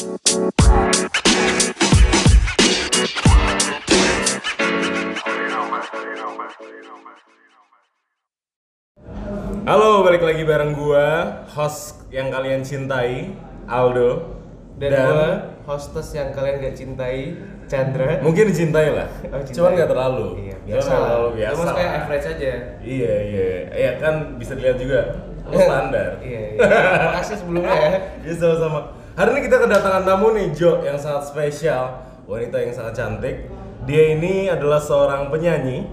Halo, balik lagi bareng gua, host yang kalian cintai, Aldo. Dan, gua hostess yang kalian gak cintai, Chandra. mungkin dicintai lah, Oh, cintai. cuman nggak terlalu. Iya, biasa lah. terlalu biasa. Cuma kayak average aja. Iya iya, iya kan bisa dilihat juga, lu standar. Iya, iya. Makasih sebelumnya ya. Iya sama-sama. Hari ini kita kedatangan tamu nih Jo yang sangat spesial, wanita yang sangat cantik. Dia ini adalah seorang penyanyi,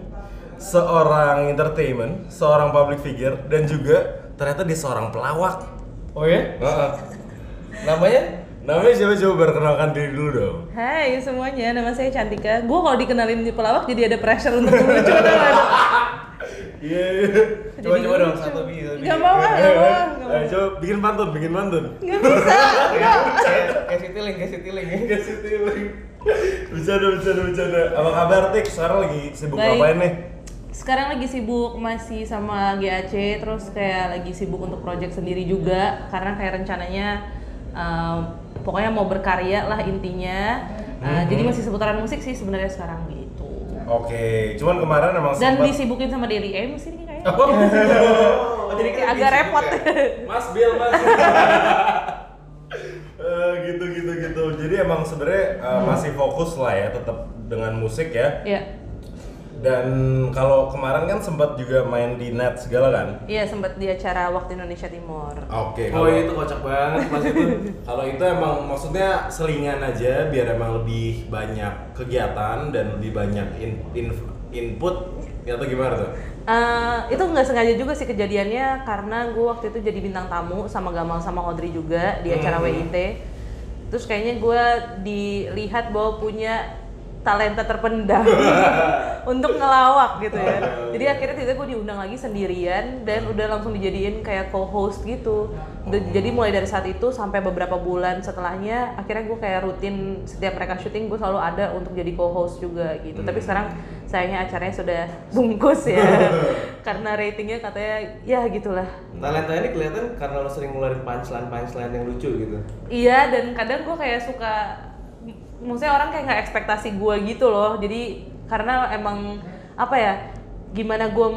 seorang entertainment, seorang public figure, dan juga ternyata dia seorang pelawak. Oh ya? Heeh. Namanya? Namanya siapa coba perkenalkan diri dulu dong. Hai semuanya, nama saya Cantika. Gue kalau dikenalin di pelawak jadi ada pressure untuk nggak? Iya. iya. Coba coba dong satu bi satu bi. Gak mau ah, gak mau, coba bikin pantun, bikin pantun. Gak bisa, gak. Kayak kayak citiling, kayak citiling. Kasih tiling. Bercanda, bercanda, bercanda. Apa kabar Tik? Sekarang lagi sibuk Baik. ngapain nih? Sekarang lagi sibuk masih sama GAC, terus kayak lagi sibuk untuk project sendiri juga karena kayak rencananya um, pokoknya mau berkarya lah intinya. Uh, Jadi masih seputaran musik sih sebenarnya sekarang gitu. Oke, cuman kemarin emang Dan sempat disibukin sama Daily Aim sih kayaknya. Oh, Jadi kayak agak repot. Mas Bill, Mas. Eh, gitu gitu gitu. Jadi emang sebenarnya eh, masih fokus lah ya tetap dengan musik ya. Iya. Dan kalau kemarin kan sempat juga main di net segala kan. Iya sempat di acara Waktu Indonesia Timur. Oke, Oh kalau itu kocak banget pas itu. kalau itu emang maksudnya selingan aja biar emang lebih banyak kegiatan dan lebih banyak in- in- input atau gimana tuh? Eh, itu nggak sengaja juga sih kejadiannya karena gue waktu itu jadi bintang tamu sama Gamal sama Audrey juga di acara Hmm. WIT. Terus kayaknya gue dilihat bahwa punya talenta terpendam untuk ngelawak gitu ya. Jadi akhirnya tiba gue diundang lagi sendirian dan udah langsung dijadiin kayak co-host gitu. Jadi mulai dari saat itu sampai beberapa bulan setelahnya akhirnya gue kayak rutin setiap mereka syuting gue selalu ada untuk jadi co-host juga gitu. Tapi sekarang sayangnya acaranya sudah bungkus ya karena ratingnya katanya ya gitulah. Talenta ini kelihatan karena lo sering ngeluarin punchline punchline yang lucu gitu. Iya dan kadang gue kayak suka maksudnya orang kayak nggak ekspektasi gue gitu loh jadi karena emang apa ya gimana gue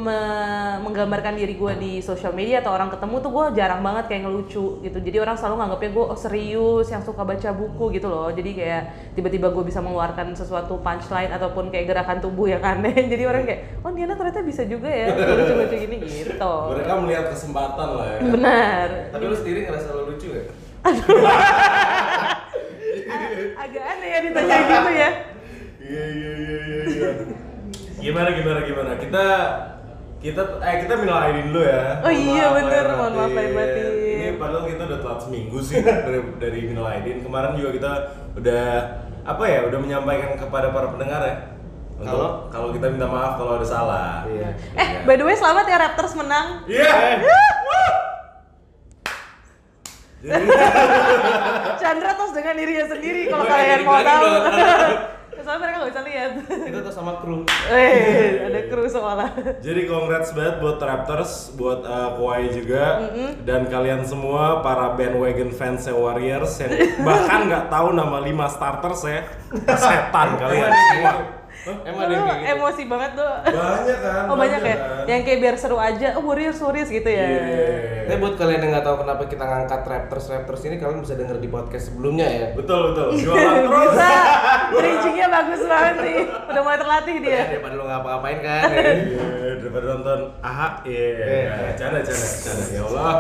menggambarkan diri gue di sosial media atau orang ketemu tuh gue jarang banget kayak ngelucu gitu. Jadi orang selalu nganggapnya gue oh serius yang suka baca buku gitu loh. Jadi kayak tiba-tiba gue bisa mengeluarkan sesuatu punchline ataupun kayak gerakan tubuh yang aneh. Jadi orang kayak oh Diana ternyata bisa juga ya lucu-lucu gini gitu. Mereka melihat kesempatan lah ya. benar. Tapi lo sendiri ngerasa lo lucu gak? agak aneh ya ditanya gitu ya. Iya iya iya iya. Iya. Gimana gimana gimana? Kita kita eh kita minal aidin dulu ya. Oh iya, lahir Mohon maaf lahir batin. Ini padahal kita udah telat seminggu sih dari dari minal aidin. Kemarin juga kita udah apa ya? Udah menyampaikan kepada para pendengar ya. Untuk Kalau? kalau kita minta maaf kalau ada salah. Iya. Eh, by the way selamat ya Raptors menang. Iya. Jadi Chandra tos dengan dirinya sendiri kalau kalian jadi mau tahu. Soalnya mereka nggak bisa lihat. Kita tuh sama kru. Eh, ada kru soalnya. Jadi congrats banget buat Raptors, buat uh, Kawhi juga, dan kalian semua para bandwagon fans Warriors yang bahkan nggak tahu nama 5 starters ya, setan kalian semua. Emang ada Lu yang kayak gitu. emosi banget tuh. Banyak kan? Oh banyak ya? kan? Yang kayak biar seru aja, oh Warriors Warriors gitu ya. Iya. Tapi buat kalian yang nggak tahu kenapa kita ngangkat Raptors Raptors ini kalian bisa denger di podcast sebelumnya ya. Betul betul. Jualan terus. Bisa, bridgingnya bagus banget nih. Udah mulai terlatih dia. Ya, daripada lo ngapa-ngapain kan. ya. Iya, daripada nonton aha, iya, canda, canda, canda, ya Allah,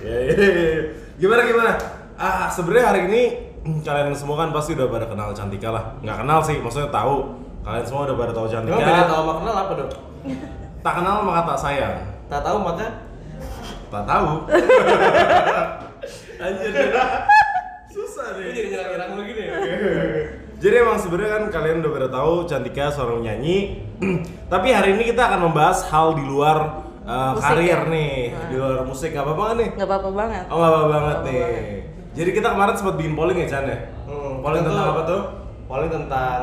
iya, iya, iya. gimana gimana? Ah, sebenarnya hari ini hmm, kalian semua kan pasti udah pada kenal Cantika lah, nggak kenal sih, maksudnya tahu. Kalian semua udah pada tahu Emang beda tahu sama kenal apa dong? Tak kenal maka tak sayang. Tak tahu maka Tak tahu. Anjir. Susah nih. jadi nyerang-nyerang lu gini ya. Jadi emang sebenarnya kan kalian udah pada tahu Cantika seorang penyanyi. Tapi hari ini kita akan membahas hal di luar uh, Musik karir ya? nih, di luar musik. Gak apa-apa kan nih? Nggak apa-apa banget. Oh gak apa-apa banget nih. apa-apa Jadi kita kemarin sempat bikin polling ya Chan ya? Hmm, polling tentang tuh- apa tuh? Polling tentang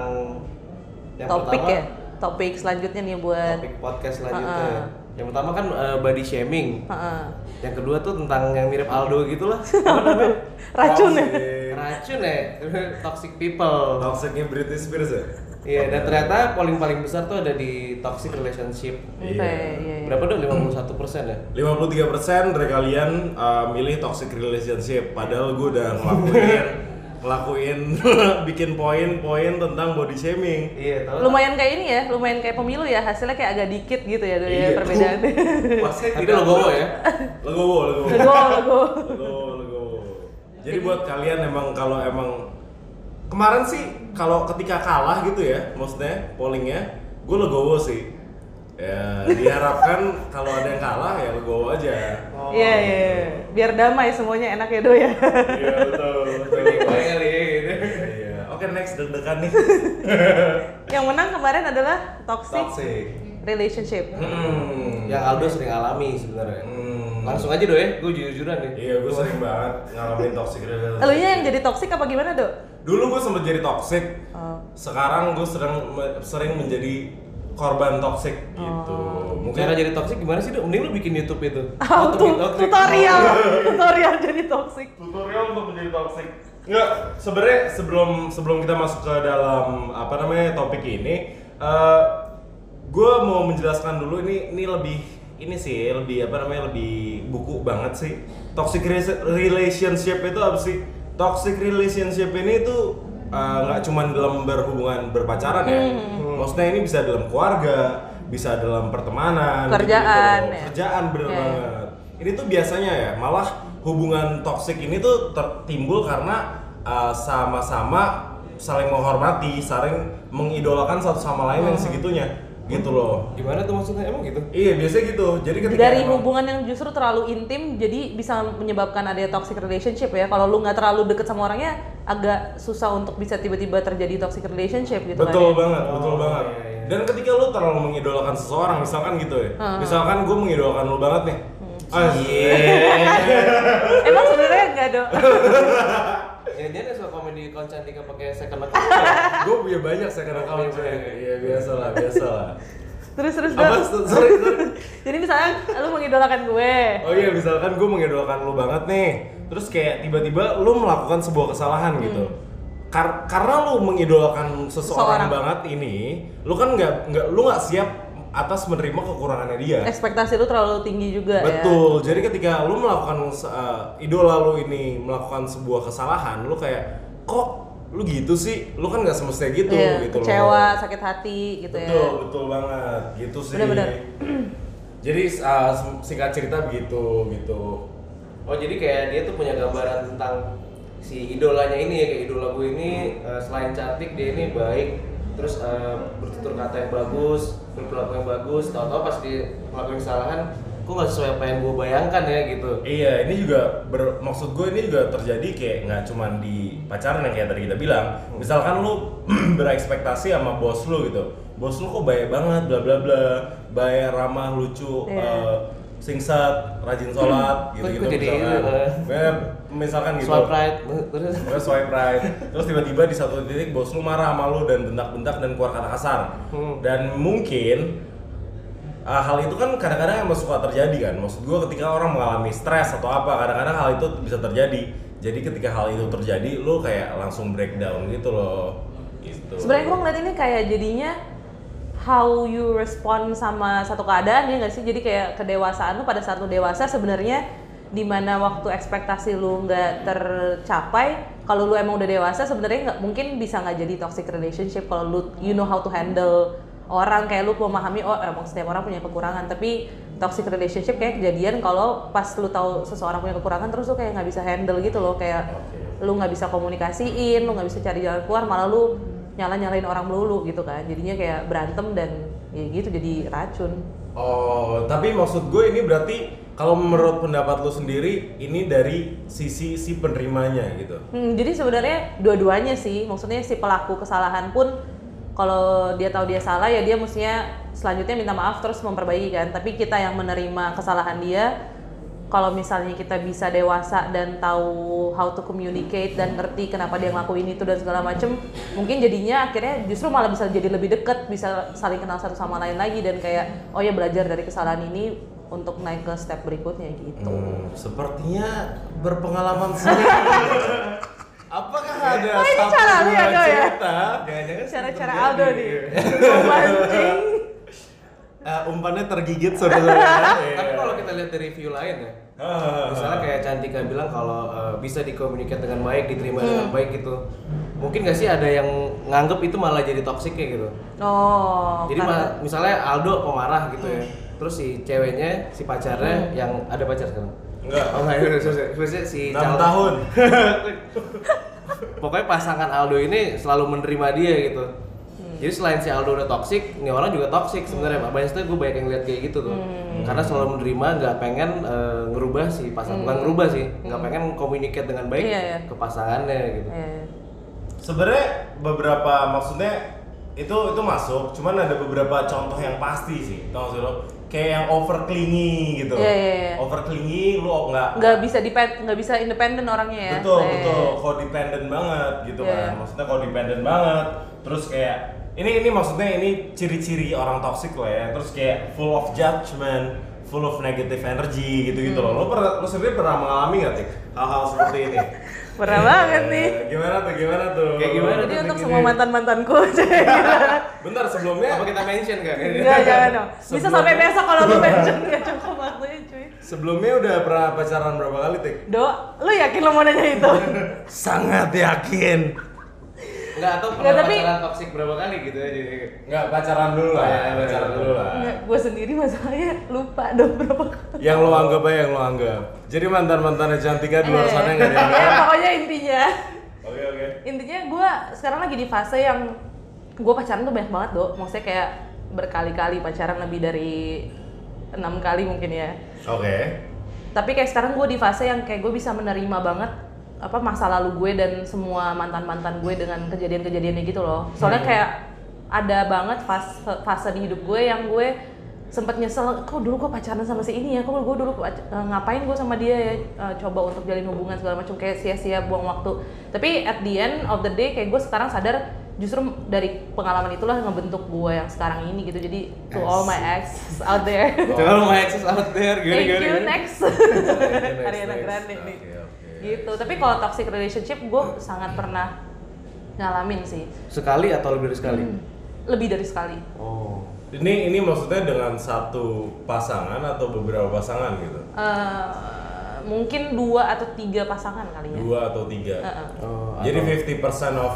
yang Topik pertama, ya. Topik selanjutnya nih buat Topik podcast selanjutnya. Uh-uh. ya. Yang pertama kan eh, body shaming. Heeh. Yang kedua tuh tentang yang mirip Aldo gitu lah. Apa namanya? Racun ya? Toxic. Racun ya, toxic people. Toxicnya Britney Spears ya? Iya, dan ternyata paling paling besar tuh ada di toxic relationship. Iya. iya, iya. Berapa dong? 51 persen ya? 53% dari kalian uh, milih toxic relationship padahal gue udah ngelakuin ngelakuin bikin poin-poin tentang body shaming Iya, tahu. Lumayan kayak ini ya, lumayan kayak pemilu ya, hasilnya kayak agak dikit gitu ya dari Iya. perbedaannya. Tapi tidak logo ya. legowo legowo Legowo, legowo. legowo legowo jadi buat kalian emang kalau emang kemarin sih kalau ketika kalah gitu ya maksudnya pollingnya gue legowo sih ya diharapkan kalau ada yang kalah ya legowo aja Iya, iya, iya. biar damai semuanya enak ya do ya. iya betul betul kali ya gitu. Iya. oke next deg-degan nih Yang menang kemarin adalah toxic, toxic relationship. Hmm. Yang Aldo sering alami sebenarnya. Hmm. Langsung aja do ya, gue jujur-jujuran nih. Iya, gue sering banget ngalamin toxic relationship. Elunya yang jadi toxic apa gimana do? Dulu gue sempet jadi toxic. Oh. Sekarang gue sering sering menjadi korban toxic gitu. Mungkin Cara jadi toxic gimana sih do? Mending lu bikin YouTube itu. Oh, tu- toxic. tutorial, tutorial jadi toxic. tutorial untuk menjadi toxic. Enggak, sebenarnya sebelum sebelum kita masuk ke dalam apa namanya topik ini, gue mau menjelaskan dulu ini ini lebih ini sih lebih apa namanya lebih buku banget sih. Toxic re- relationship itu apa sih? Toxic relationship ini tuh uh, nggak cuma dalam berhubungan berpacaran ya. Maksudnya ini bisa dalam keluarga, bisa dalam pertemanan, Kerjaan, loh. ya. kerjaan bener Oke. banget. Ini tuh biasanya ya, malah hubungan toksik ini tuh ter- timbul karena uh, sama-sama saling menghormati, saling mengidolakan satu sama lain yang segitunya, gitu loh. Gimana tuh maksudnya? Emang gitu? Iya biasanya gitu. Jadi ketika Dari emang- hubungan yang justru terlalu intim, jadi bisa menyebabkan ada toxic relationship ya. Kalau lu nggak terlalu deket sama orangnya, agak susah untuk bisa tiba-tiba terjadi toxic relationship gitu betul kan. ya. banget, betul Oh, banget. iya, iya. Dan ketika lu terlalu mengidolakan seseorang, misalkan gitu ya, Hmm. misalkan gue mengidolakan lu banget nih. Ah, Emang sebenarnya nggak do? Jangan-jangan suka komen di konten Cantika pakai second account. ya? gue punya banyak second account Iya, coy. iya. Iya biasa lah, biasa lah. terus terus do. Apa? Sorry, sorry. jadi misalnya lu mengidolakan gue. Oh iya, misalkan gue mengidolakan lu banget nih, terus kayak tiba-tiba lu melakukan sebuah kesalahan gitu. Kar- karena lu mengidolakan seseorang Seseorang. banget ini, lu kan nggak nggak lu nggak siap atas menerima kekurangannya dia. Ekspektasi lu terlalu tinggi juga ya. Betul. Jadi ketika lu melakukan uh, idola lu ini melakukan sebuah kesalahan, lu kayak kok lu gitu sih? Lu kan nggak semestinya gitu Iya, gitu loh. kecewa, sakit hati gitu betul, ya. betul banget. Gitu sih. Benar-benar. Jadi uh, singkat cerita begitu gitu. Oh jadi kayak dia tuh punya gambaran tentang si idolanya ini ya kayak idola gue ini eh, selain cantik dia ini baik terus eh, bertutur kata yang bagus berperilaku yang bagus tahu-tahu pas dia melakukan kesalahan kok nggak sesuai apa yang gue bayangkan ya gitu Iya, ini juga ber, maksud gue ini juga terjadi kayak nggak cuman di pacaran yang kayak tadi kita bilang. Misalkan lu berekspektasi sama bos lu gitu, bos lu kok baik banget, bla bla bla, baik, ramah, lucu, Iya. eh, singset, rajin sholat, gitu gitu kok jadi misalkan. itu, eh? Misalkan gitu. swipe right terus swipe right. Terus tiba-tiba di satu titik bos lu marah sama lu dan bentak-bentak dan keluar kata kasar. Hmm. Dan mungkin uh, hal itu kan kadang-kadang emang suka terjadi kan. Maksud gua ketika orang mengalami stres atau apa, kadang-kadang hal itu bisa terjadi. Jadi ketika hal itu terjadi, lu kayak langsung breakdown gitu loh. Gitu. Sebenarnya gue ngeliat ini kayak jadinya how you respond sama satu keadaan ya nggak sih? Jadi kayak kedewasaan lu pada saat lu dewasa sebenarnya di mana waktu ekspektasi lu nggak tercapai, kalau lu emang udah dewasa sebenarnya nggak mungkin bisa nggak jadi toxic relationship kalau lu you know how to handle orang. Kayak lu memahami oh emang setiap orang punya kekurangan. Tapi toxic relationship kayak kejadian kalau pas lu tahu seseorang punya kekurangan terus lu kayak nggak bisa handle gitu loh. Kayak lu nggak bisa komunikasiin, lu nggak bisa cari jalan keluar, malah lu nyala nyalain orang melulu gitu kan, jadinya kayak berantem dan ya gitu jadi racun. Oh, tapi maksud gue ini berarti kalau menurut pendapat lu sendiri ini dari sisi si penerimanya gitu. Hmm, jadi sebenarnya dua-duanya sih, maksudnya si pelaku kesalahan pun kalau dia tahu dia salah ya dia mestinya selanjutnya minta maaf terus memperbaiki kan. Tapi kita yang menerima kesalahan dia, kalau misalnya kita bisa dewasa dan tahu how to communicate dan ngerti kenapa dia ngelakuin itu dan segala macem mungkin jadinya akhirnya justru malah bisa jadi lebih deket bisa saling kenal satu sama lain lagi dan kayak oh ya belajar dari kesalahan ini untuk naik ke step berikutnya gitu Hmm, sepertinya berpengalaman sendiri. Apakah ada Oh, ini cara lu ya, Do, ya? cerita? Jangan-jangan cara-cara Aldo nih memancing Eh, umpannya tergigit saudara. Tapi kalau kita lihat dari review lain ya, misalnya kayak Cantika bilang kalau eh, bisa dikomunikasi dengan baik, diterima Hmm. dengan baik gitu. Mungkin gak sih ada yang nganggep itu malah jadi toxic kayak gitu? oh Jadi karena- misalnya Aldo pemarah gitu ya. Terus si ceweknya, si pacarnya yang ada pacar sekarang. Enggak. Oh enggak, ya. Maksudnya si 6 calon- tahun. Pokoknya pasangan Aldo ini selalu menerima dia gitu. Jadi selain si Aldo udah toxic, ini orang juga toxic sebenarnya. Pak Banyak gue banyak yang lihat kayak gitu tuh. Karena selalu menerima, nggak pengen eh, ngerubah si pasangan, bukan ngerubah sih, nggak pengen communicate dengan baik Iya, iya. ke pasangannya gitu. Iya. Sebenarnya beberapa maksudnya itu itu masuk, cuman ada beberapa contoh yang pasti sih. Tau sih lo? Kayak yang over clingy gitu. Iya, iya, iya. Over clingy lu nggak nggak bisa depend nggak bisa independen orangnya ya betul Eh, betul codependent banget gitu Iya. kan maksudnya codependent banget terus kayak ini ini maksudnya ini ciri-ciri orang toxic lah ya terus kayak full of judgment full of negative energy gitu gitu Hmm. loh lo pernah lo sendiri pernah mengalami nggak tik hal-hal seperti ini pernah banget nih Eh, gimana tuh gimana tuh Kayak gimana jadi untuk semua mantan mantanku bentar sebelumnya Apa kita mention kan? Enggak, jangan dong. Bisa sampai besok kalau lu mention nggak cukup waktunya cuy. sebelumnya udah pernah pacaran berapa kali tik Do, lu yakin lo mau nanya itu? sangat yakin Enggak atau pernah tapi- pacaran toxic berapa kali gitu ya jadi. nggak pacaran dulu lah ya pacaran iya. dulu lah Enggak, gue sendiri masalahnya lupa dong berapa kali. yang lo anggap aja yang lo anggap jadi mantan mantannya cantika di luar sana nggak ada yang Ya, pokoknya intinya. oke oke Intinya gue sekarang lagi di fase yang gue pacaran tuh banyak banget do. Maksudnya kayak berkali-kali pacaran lebih dari enam kali mungkin ya. oke tapi kayak sekarang gue di fase yang kayak gue bisa menerima banget apa masa lalu gue dan semua mantan mantan gue dengan kejadian-kejadiannya gitu loh soalnya kayak ada banget fase fase di hidup gue yang gue sempet nyesel kok dulu gue pacaran sama si ini ya kok gue dulu eh, ngapain gue sama dia ya Eh, coba untuk jalin hubungan segala macam kayak sia-sia buang waktu tapi at the end of the day kayak gue sekarang sadar justru dari pengalaman itulah yang ngebentuk gue yang sekarang ini gitu jadi to all my ex out there Kalau my exes out there gimana Thank gimana. you gimana? next. next, Ariana. Grande nih. Gitu. Tapi kalau toxic relationship gue sangat pernah ngalamin sih. Sekali atau lebih dari sekali? Hmm. Lebih dari sekali. Oh. Ini ini maksudnya dengan satu pasangan atau beberapa pasangan gitu? Eh, mungkin dua atau tiga pasangan kali ya. Dua atau tiga. Heeh. Oh, Jadi atau- 50% of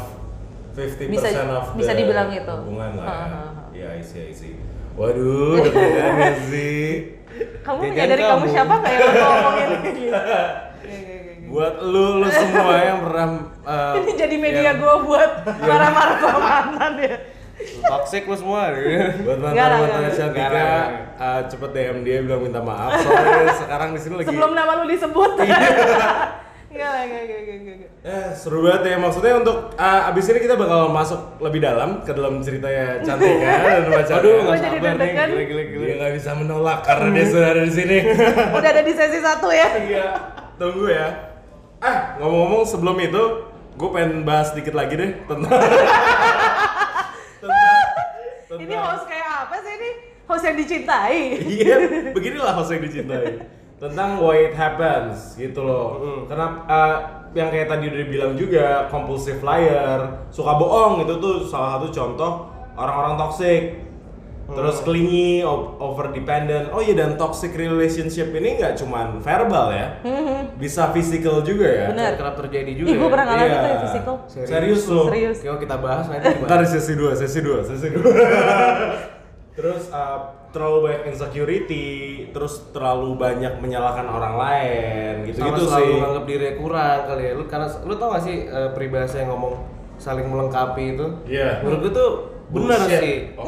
50% Bisa- of bisa dibilang itu. hubungan lah ya. Heeh. Iya, I see, I see. Waduh, sih. Kamu menyadari kamu. kamu. siapa ya lo ngomongin ini? Iya, iya, iya, iya. Buat lu lu semua yang pernah eh, Ini jadi media yang- gue buat marah-marah sama mantan ya. Toxic lu semua. Buat mantan-mantan nggak, Shantika, lah. eh, cepet DM dia bilang minta maaf soalnya sekarang di sini lagi Sebelum nama lu disebut. Enggak lah, enggak, enggak, enggak, enggak. Eh, seru banget ya. Maksudnya untuk uh, abis ini kita bakal masuk lebih dalam ke dalam ceritanya Cantika dan pacarnya. Aduh, Gua nggak jadi sabar nih. Gila, gila, gila. Dia nggak bisa menolak karena dia sudah ada di sini. Udah ada di sesi satu ya. Iya, tunggu ya. Eh, ngomong-ngomong sebelum itu, gue pengen bahas dikit lagi deh tentang tentang, tentang Ini host kayak apa sih ini? Host yang dicintai. Iya, beginilah host yang dicintai. Tentang why it happens gitu loh. Karena uh, yang kayak tadi udah bilang juga compulsive liar, suka bohong itu tuh salah satu contoh orang-orang toxic. Terus clingy, o- over dependent. Oh iya dan toxic relationship ini nggak cuman verbal ya. Bisa physical juga ya. Bener. Kerap terjadi juga. Ih, gue ya. pernah ngalamin tuh yang physical. Serius loh. Serius. Oke, kita bahas nanti? Ntar sesi 2, sesi 2, sesi 2 Terus uh, terlalu banyak insecurity, terus terlalu banyak menyalahkan orang lain, Sama gitu-gitu selalu sih. nganggap diri kurang kali ya. Lu karena lu tau gak sih eh, peribahasa yang ngomong saling melengkapi itu? Iya. Menurut gue tuh benar sih. Oh,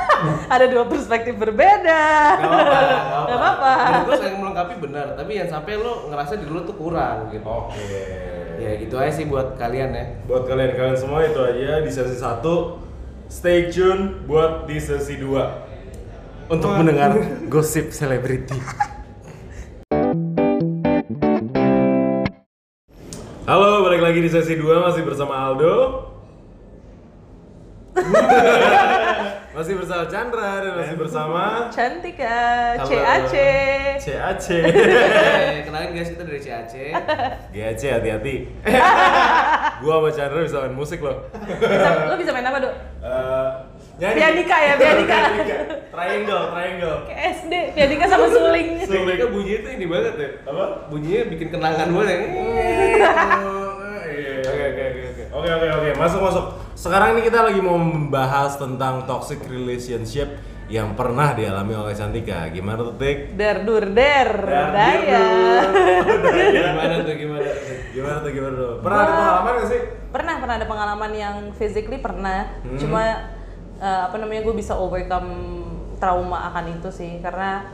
Ada dua perspektif berbeda. Gak apa-apa, Gak apa-apa. Menurut gue saling melengkapi benar, tapi yang sampai lu ngerasa diri lu tuh kurang gitu. Oke. Ya gitu aja sih buat kalian ya. Buat kalian-kalian semua itu aja di sesi 1. Stay tune buat di sesi 2 untuk mendengar gosip selebriti. Halo, balik lagi di sesi 2 masih bersama Aldo. Masih bersama Chandra dan masih bersama Cantika, Halo. CAC. CAC. Eh, kenalin guys kita dari CAC. GAC hati-hati. Gua sama Chandra bisa main musik loh. Bisa, lu bisa main apa, Dok? Eh, nyanyi. Pianika ya, pianika. Triangle, triangle. Kayak SD, pianika sama suling. Suling. Kan bunyinya tuh ini banget ya. Apa? Bunyinya bikin kenangan banget ya. Oke oke oke oke oke oke oke masuk masuk. Sekarang ini kita lagi mau membahas tentang toxic relationship yang pernah dialami oleh Cantika. Gimana tuh Tik? Der dur der, daya. Gimana tuh gimana tuh? Gimana tuh gimana tuh? Pernah ada pengalaman gak sih? Pernah pernah ada pengalaman yang physically pernah. Hmm. Cuma eh, apa namanya gue bisa overcome trauma akan itu sih karena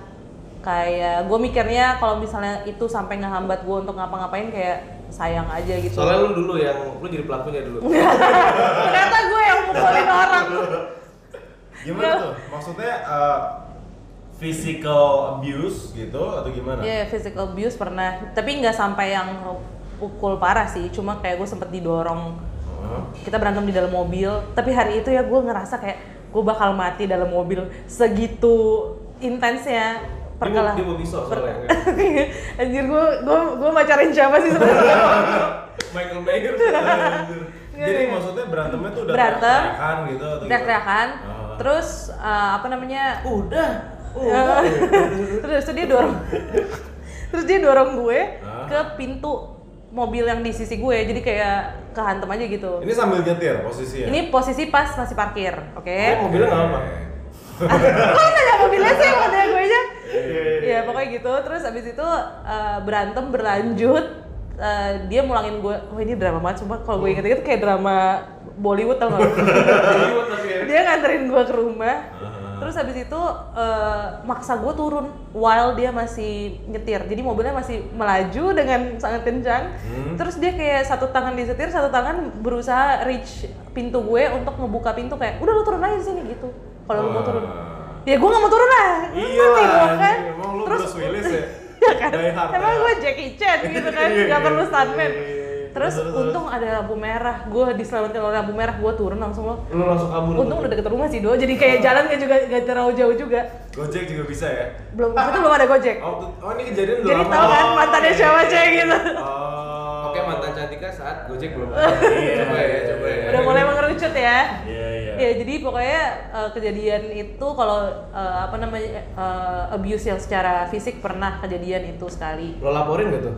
kayak gue mikirnya kalau misalnya itu sampai ngehambat gue untuk ngapa-ngapain kayak sayang aja gitu. Soalnya lu dulu yang lu jadi pelakunya dulu. Ternyata gue yang mukulin orang. Gimana tuh? Maksudnya eh, physical abuse gitu atau gimana? Iya, physical abuse pernah. Tapi nggak sampai yang pukul parah sih. Cuma kayak gue sempet didorong. Kita berantem di dalam mobil. Tapi hari itu ya gue ngerasa kayak gue bakal mati dalam mobil. Segitu intensnya. Perkelah. dia mau pisau per- soalnya. Anjir gue gue gue pacarin siapa sih sebenarnya? Michael Mayer. Jadi maksudnya berantemnya tuh udah Berantem. teriak-teriakan gitu atau Teriak-teriakan. Ah. Terus eh, apa namanya? Udah. Eh, terus dia dorong terus dia dorong gue ke pintu mobil yang di sisi gue jadi kayak kehantem aja gitu Ini sambil nyetir posisinya. ini posisi pas masih parkir oke Eh, mobilnya nggak apa? kok nanya mobilnya sih mau nanya gue Iya, ya pokoknya gitu. Terus abis itu eh, berantem berlanjut. Eh, dia mulangin gue wah ini drama banget sumpah. Kalau gue inget-inget kayak drama Bollywood tau gak ya. dia nganterin gue ke rumah. Ah. terus habis itu eh, maksa gue turun while dia masih nyetir. Jadi mobilnya masih melaju dengan sangat kencang. Hmm. terus dia kayak satu tangan disetir satu tangan berusaha reach pintu gue untuk ngebuka pintu kayak udah lu turun aja di sini gitu. Kalau lu mau turun. Ya gue nggak mau turun lah Iya lah, kan? emang lu terus Bruce Willis ya? ya kan emang gue. Jackie Chan gitu kan Iya, nggak iya, perlu iya, stuntman iya, iya. terus untung ada lampu merah gue diselamatkan oleh lampu merah gue turun langsung lo Lu langsung kabur. untung udah deket rumah sih do jadi kayak jalan gak juga gak terlalu jauh juga Gojek juga bisa ya? belum itu belum ada gojek Oh, oh ini kejadian udah jadi tau kan Oh, mantannya iya, siapa cewek gitu Oh. Oke mantan Cantika saat Gojek belum ada. Iya. Coba ya, coba ya. udah mulai mengerucut ya Iya, iya. Ya jadi pokoknya eh, kejadian itu kalau eh, apa namanya eh, abuse yang secara fisik pernah kejadian itu sekali Lo laporin gak tuh?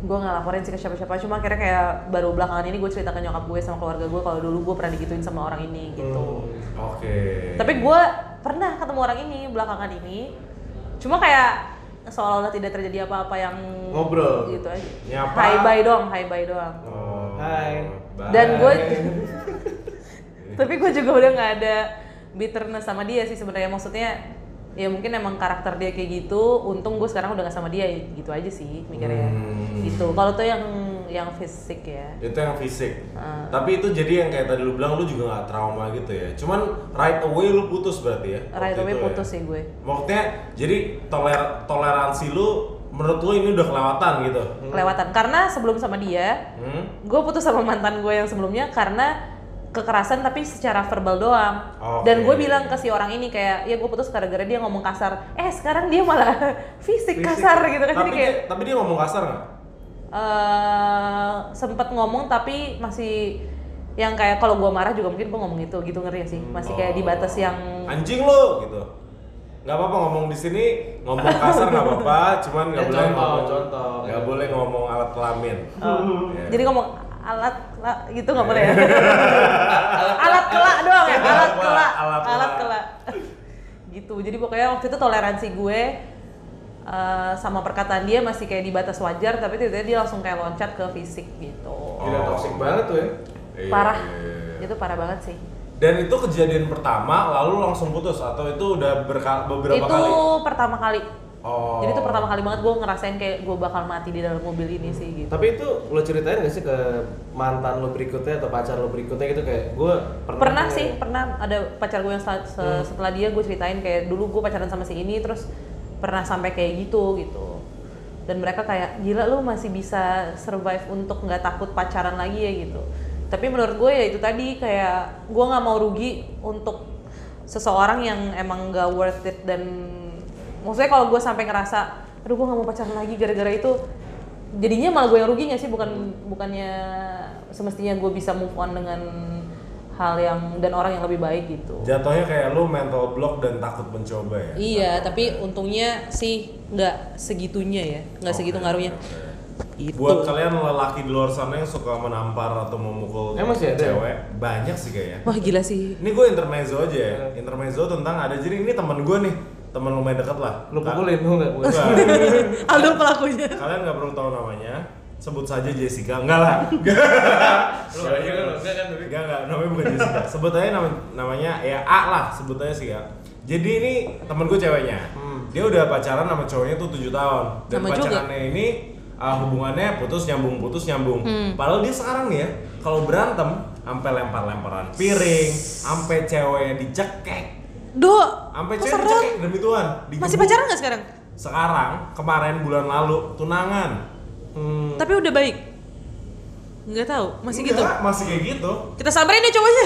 gue nggak laporin sih ke siapa-siapa cuma akhirnya kayak baru belakangan ini gue cerita ke nyokap gue sama keluarga gue kalau dulu gue pernah digituin sama orang ini gitu Oke. tapi gue pernah ketemu orang ini belakangan ini cuma kayak seolah-olah tidak terjadi apa-apa yang Ngobrol. gitu aja Nyapa. hi bye doang hi bye doang Oh. Hai. bye. dan gue tapi gue juga udah nggak ada bitterness sama dia sih sebenarnya maksudnya ya mungkin emang karakter dia kayak gitu untung gue sekarang udah gak sama dia gitu aja sih mikirnya Hmm. gitu kalau tuh yang yang fisik ya itu yang fisik. Ah. Tapi itu jadi yang kayak tadi lu bilang lu juga nggak trauma gitu ya. Cuman right away lu putus berarti ya. right away itu putus ya? sih gue Maksudnya jadi toler toleransi lu menurut lu ini udah kelewatan gitu. kelewatan karena sebelum sama dia Hmm? gue putus sama mantan gue yang sebelumnya karena kekerasan tapi secara verbal doang Oke. dan gue bilang ke si orang ini kayak ya gue putus gara-gara dia ngomong kasar eh sekarang dia malah fisik, Fisik. kasar gitu kan Tapi jadi kayak dia, tapi dia ngomong kasar nggak? eh sempet ngomong tapi masih yang kayak kalau gue marah juga mungkin gue ngomong itu gitu ngeri ya sih masih kayak di batas yang anjing lu gitu. Nggak apa-apa ngomong di sini ngomong kasar nggak apa-apa, cuman nggak Ya, boleh contoh, ngomong contoh. nggak boleh ngomong alat kelamin. Oh, Ya. jadi ngomong alat lah gitu nggak boleh ya alat kelak doang ya Alat alat kelak, kelak alat kelak. kelak gitu jadi pokoknya waktu itu toleransi gue eh, sama perkataan dia masih kayak di batas wajar tapi tiba-tiba dia langsung kayak loncat ke fisik gitu Gila Oh. toxic banget tuh ya. Iya, parah iya, iya. itu parah banget sih Dan itu kejadian pertama, lalu langsung putus atau itu udah berka- beberapa itu kali? pertama kali Oh. jadi itu pertama kali banget gue ngerasain kayak gue bakal mati di dalam mobil ini sih gitu. Tapi itu lo ceritain gak sih ke mantan lo berikutnya atau pacar lo berikutnya gitu? Kayak gue pernah pernah sih pernah ada pacar gue yang sel- se- setelah dia gue ceritain kayak dulu gue pacaran sama si ini terus pernah sampai kayak gitu gitu. Dan mereka kayak gila lu masih bisa survive untuk nggak takut pacaran lagi ya gitu. Tapi menurut gue ya itu tadi kayak gue nggak mau rugi untuk seseorang yang emang nggak worth it dan maksudnya kalau gue sampai ngerasa aduh gue nggak mau pacaran lagi gara-gara itu jadinya malah gue yang rugi nggak sih bukan bukannya semestinya gue bisa move on dengan hal yang dan orang yang lebih baik gitu Jatuhnya kayak lu mental block dan takut mencoba ya. Iya, tapi untungnya sih nggak segitunya ya, nggak segitu Oke, ngaruhnya. oke. Itu. Buat kalian lelaki di luar sana yang suka menampar atau memukul Emang sih ada ya? cewek, banyak sih kayaknya. Wah gila sih. Ini gue intermezzo aja ya. Intermezzo tentang ada jadi ini teman gue nih, teman lumayan dekat lah. Lu pukulin lu nggak? Enggak. Aldo pelakunya. Kalian nggak perlu tahu namanya. Sebut saja Jessica. Enggak lah. Lu aja kan enggak kan? Enggak enggak, namanya bukan Jessica. Sebut aja nama, namanya ya A lah, sebut aja sih ya. Jadi ini temen gue ceweknya. Hmm. Dia udah pacaran sama cowoknya tuh 7 tahun. Dan Sama juga. pacarannya ini uh, hubungannya putus nyambung putus nyambung. Hmm. Padahal dia sekarang nih ya, kalau berantem sampai lempar-lemparan piring, sampai ceweknya dicekek, Do, sampai cewek dicekek demi Tuhan. Masih digebuk. pacaran nggak sekarang? Sekarang, kemarin bulan lalu tunangan. Hmm. Tapi udah baik. Nggak tahu, masih gitu. Enggak, masih kayak gitu. Kita samperin ya cowoknya.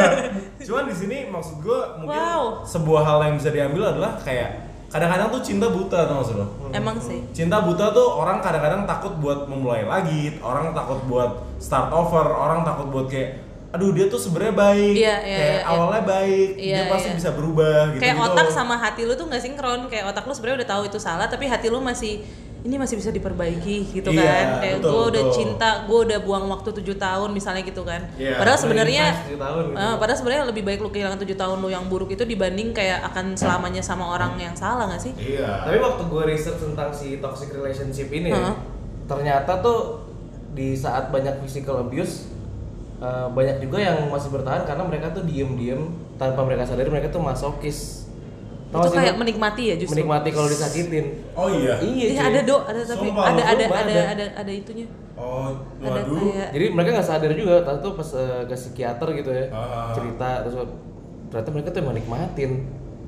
Cuman di sini maksud gue mungkin Wow. sebuah hal yang bisa diambil adalah kayak kadang-kadang tuh cinta buta tau maksud lo? Emang sih. Cinta buta tuh orang kadang-kadang takut buat memulai lagi, orang takut buat start over, orang takut buat kayak aduh dia tuh sebenarnya baik, Iya, iya, kayak iya, iya. awalnya baik, Iya, dia pasti iya. bisa berubah gitu Kayak otak sama hati lu tuh nggak sinkron. Kayak otak lu sebenarnya udah tahu itu salah, tapi hati lu masih ini masih bisa diperbaiki gitu Iya, kan. Kayak betul, gue udah betul. cinta, gue udah buang waktu tujuh tahun misalnya gitu kan. Iya, padahal sebenarnya gitu. eh, padahal sebenarnya lebih baik lu kehilangan tujuh tahun lu yang buruk itu dibanding kayak akan selamanya sama orang yang salah nggak sih? Iya. Tapi waktu gue research tentang si toxic relationship ini, ya, Heeh. ternyata tuh di saat banyak physical abuse, eh, banyak juga yang masih bertahan karena mereka tuh diem-diem tanpa mereka sadari mereka tuh masokis. Tau itu gak sih, kayak menikmati ya justru. menikmati kalau disakitin. Oh iya. Iya, cuy. ada do, ada tapi Sumpah, ada ada ada ada. ada ada itunya. Oh, Ada waduh. kayak Jadi mereka nggak sadar juga, tadi tuh pas eh, ke psikiater gitu ya, Ah. cerita terus ternyata mereka tuh emang nikmatin,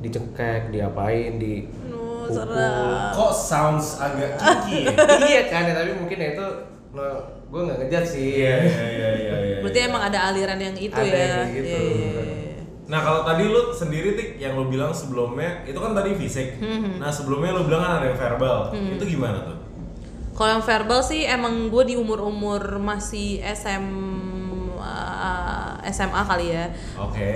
dicekek, diapain, di no. Kok sounds agak kinky ya? iya kan ya, tapi mungkin ya itu no, gue nggak ngejar sih. Iya, iya, iya, iya, iya. Berarti emang ada aliran yang itu Ada ya. yang gitu. Iya, iya, iya. Nah kalau tadi lu sendiri tik yang lu bilang sebelumnya itu kan tadi fisik. Hmm, Nah sebelumnya lu bilang kan ada yang verbal. Itu gimana tuh? Kalau yang verbal sih emang gue di umur-umur masih SM SMA kali ya. Oke.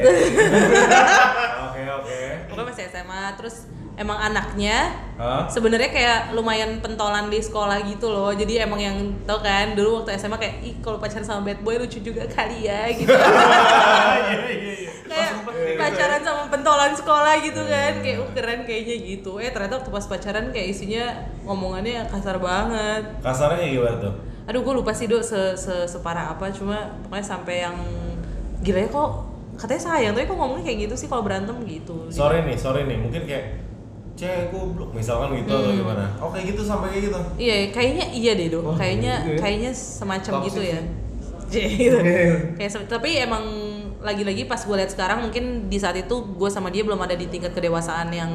Oke oke. Pokoknya masih SMA terus emang anaknya Hah? sebenarnya kayak lumayan pentolan di sekolah gitu loh. Jadi emang yang tau kan dulu waktu SMA kayak ih kalau pacaran sama bad boy lucu juga kali ya gitu. Iya iya iya. kayak pacaran sama pentolan sekolah gitu kan kayak uh, keren kayaknya gitu eh ternyata waktu pas pacaran kayak isinya ngomongannya kasar banget Kasarnya gimana tuh? aduh gue lupa sih dok se, se separah apa cuma pokoknya sampai yang gila ya kok katanya sayang tapi kok ngomongnya kayak gitu sih kalau berantem gitu Sorry nih, sorry nih. Mungkin kayak cewek goblok misalkan gitu atau gimana? Oh kayak gitu sampai kayak gitu. iya kayaknya iya deh dok Oh, kayaknya gitu ya. kayaknya semacam Toxic gitu ya gitu. kayak tapi emang lagi-lagi pas gue lihat sekarang mungkin di saat itu gue sama dia belum ada di tingkat kedewasaan yang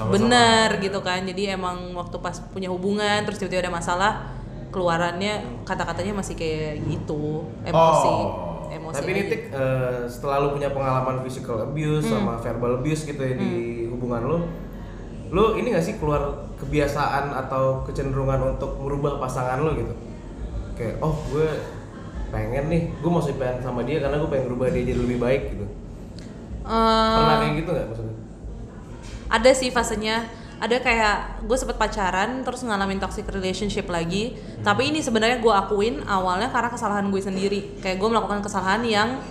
benar gitu kan jadi emang waktu pas punya hubungan terus tiba-tiba ada masalah keluarannya kata-katanya masih kayak gitu emosi Oh. emosi Tapi ini tik eh, setelah lu punya pengalaman physical abuse Hmm. sama verbal abuse gitu ya di hubungan lu, lu ini gak sih keluar kebiasaan atau kecenderungan untuk merubah pasangan lu gitu? Kayak oh gue pengen nih, gue masih pengen sama dia karena gue pengen rubah dia jadi lebih baik gitu. Eh, Pernah kayak gitu nggak maksudnya? ada sih fasenya ada kayak gue sempet pacaran terus ngalamin toxic relationship lagi tapi ini sebenarnya gue akuin awalnya karena kesalahan gue sendiri kayak gue melakukan kesalahan yang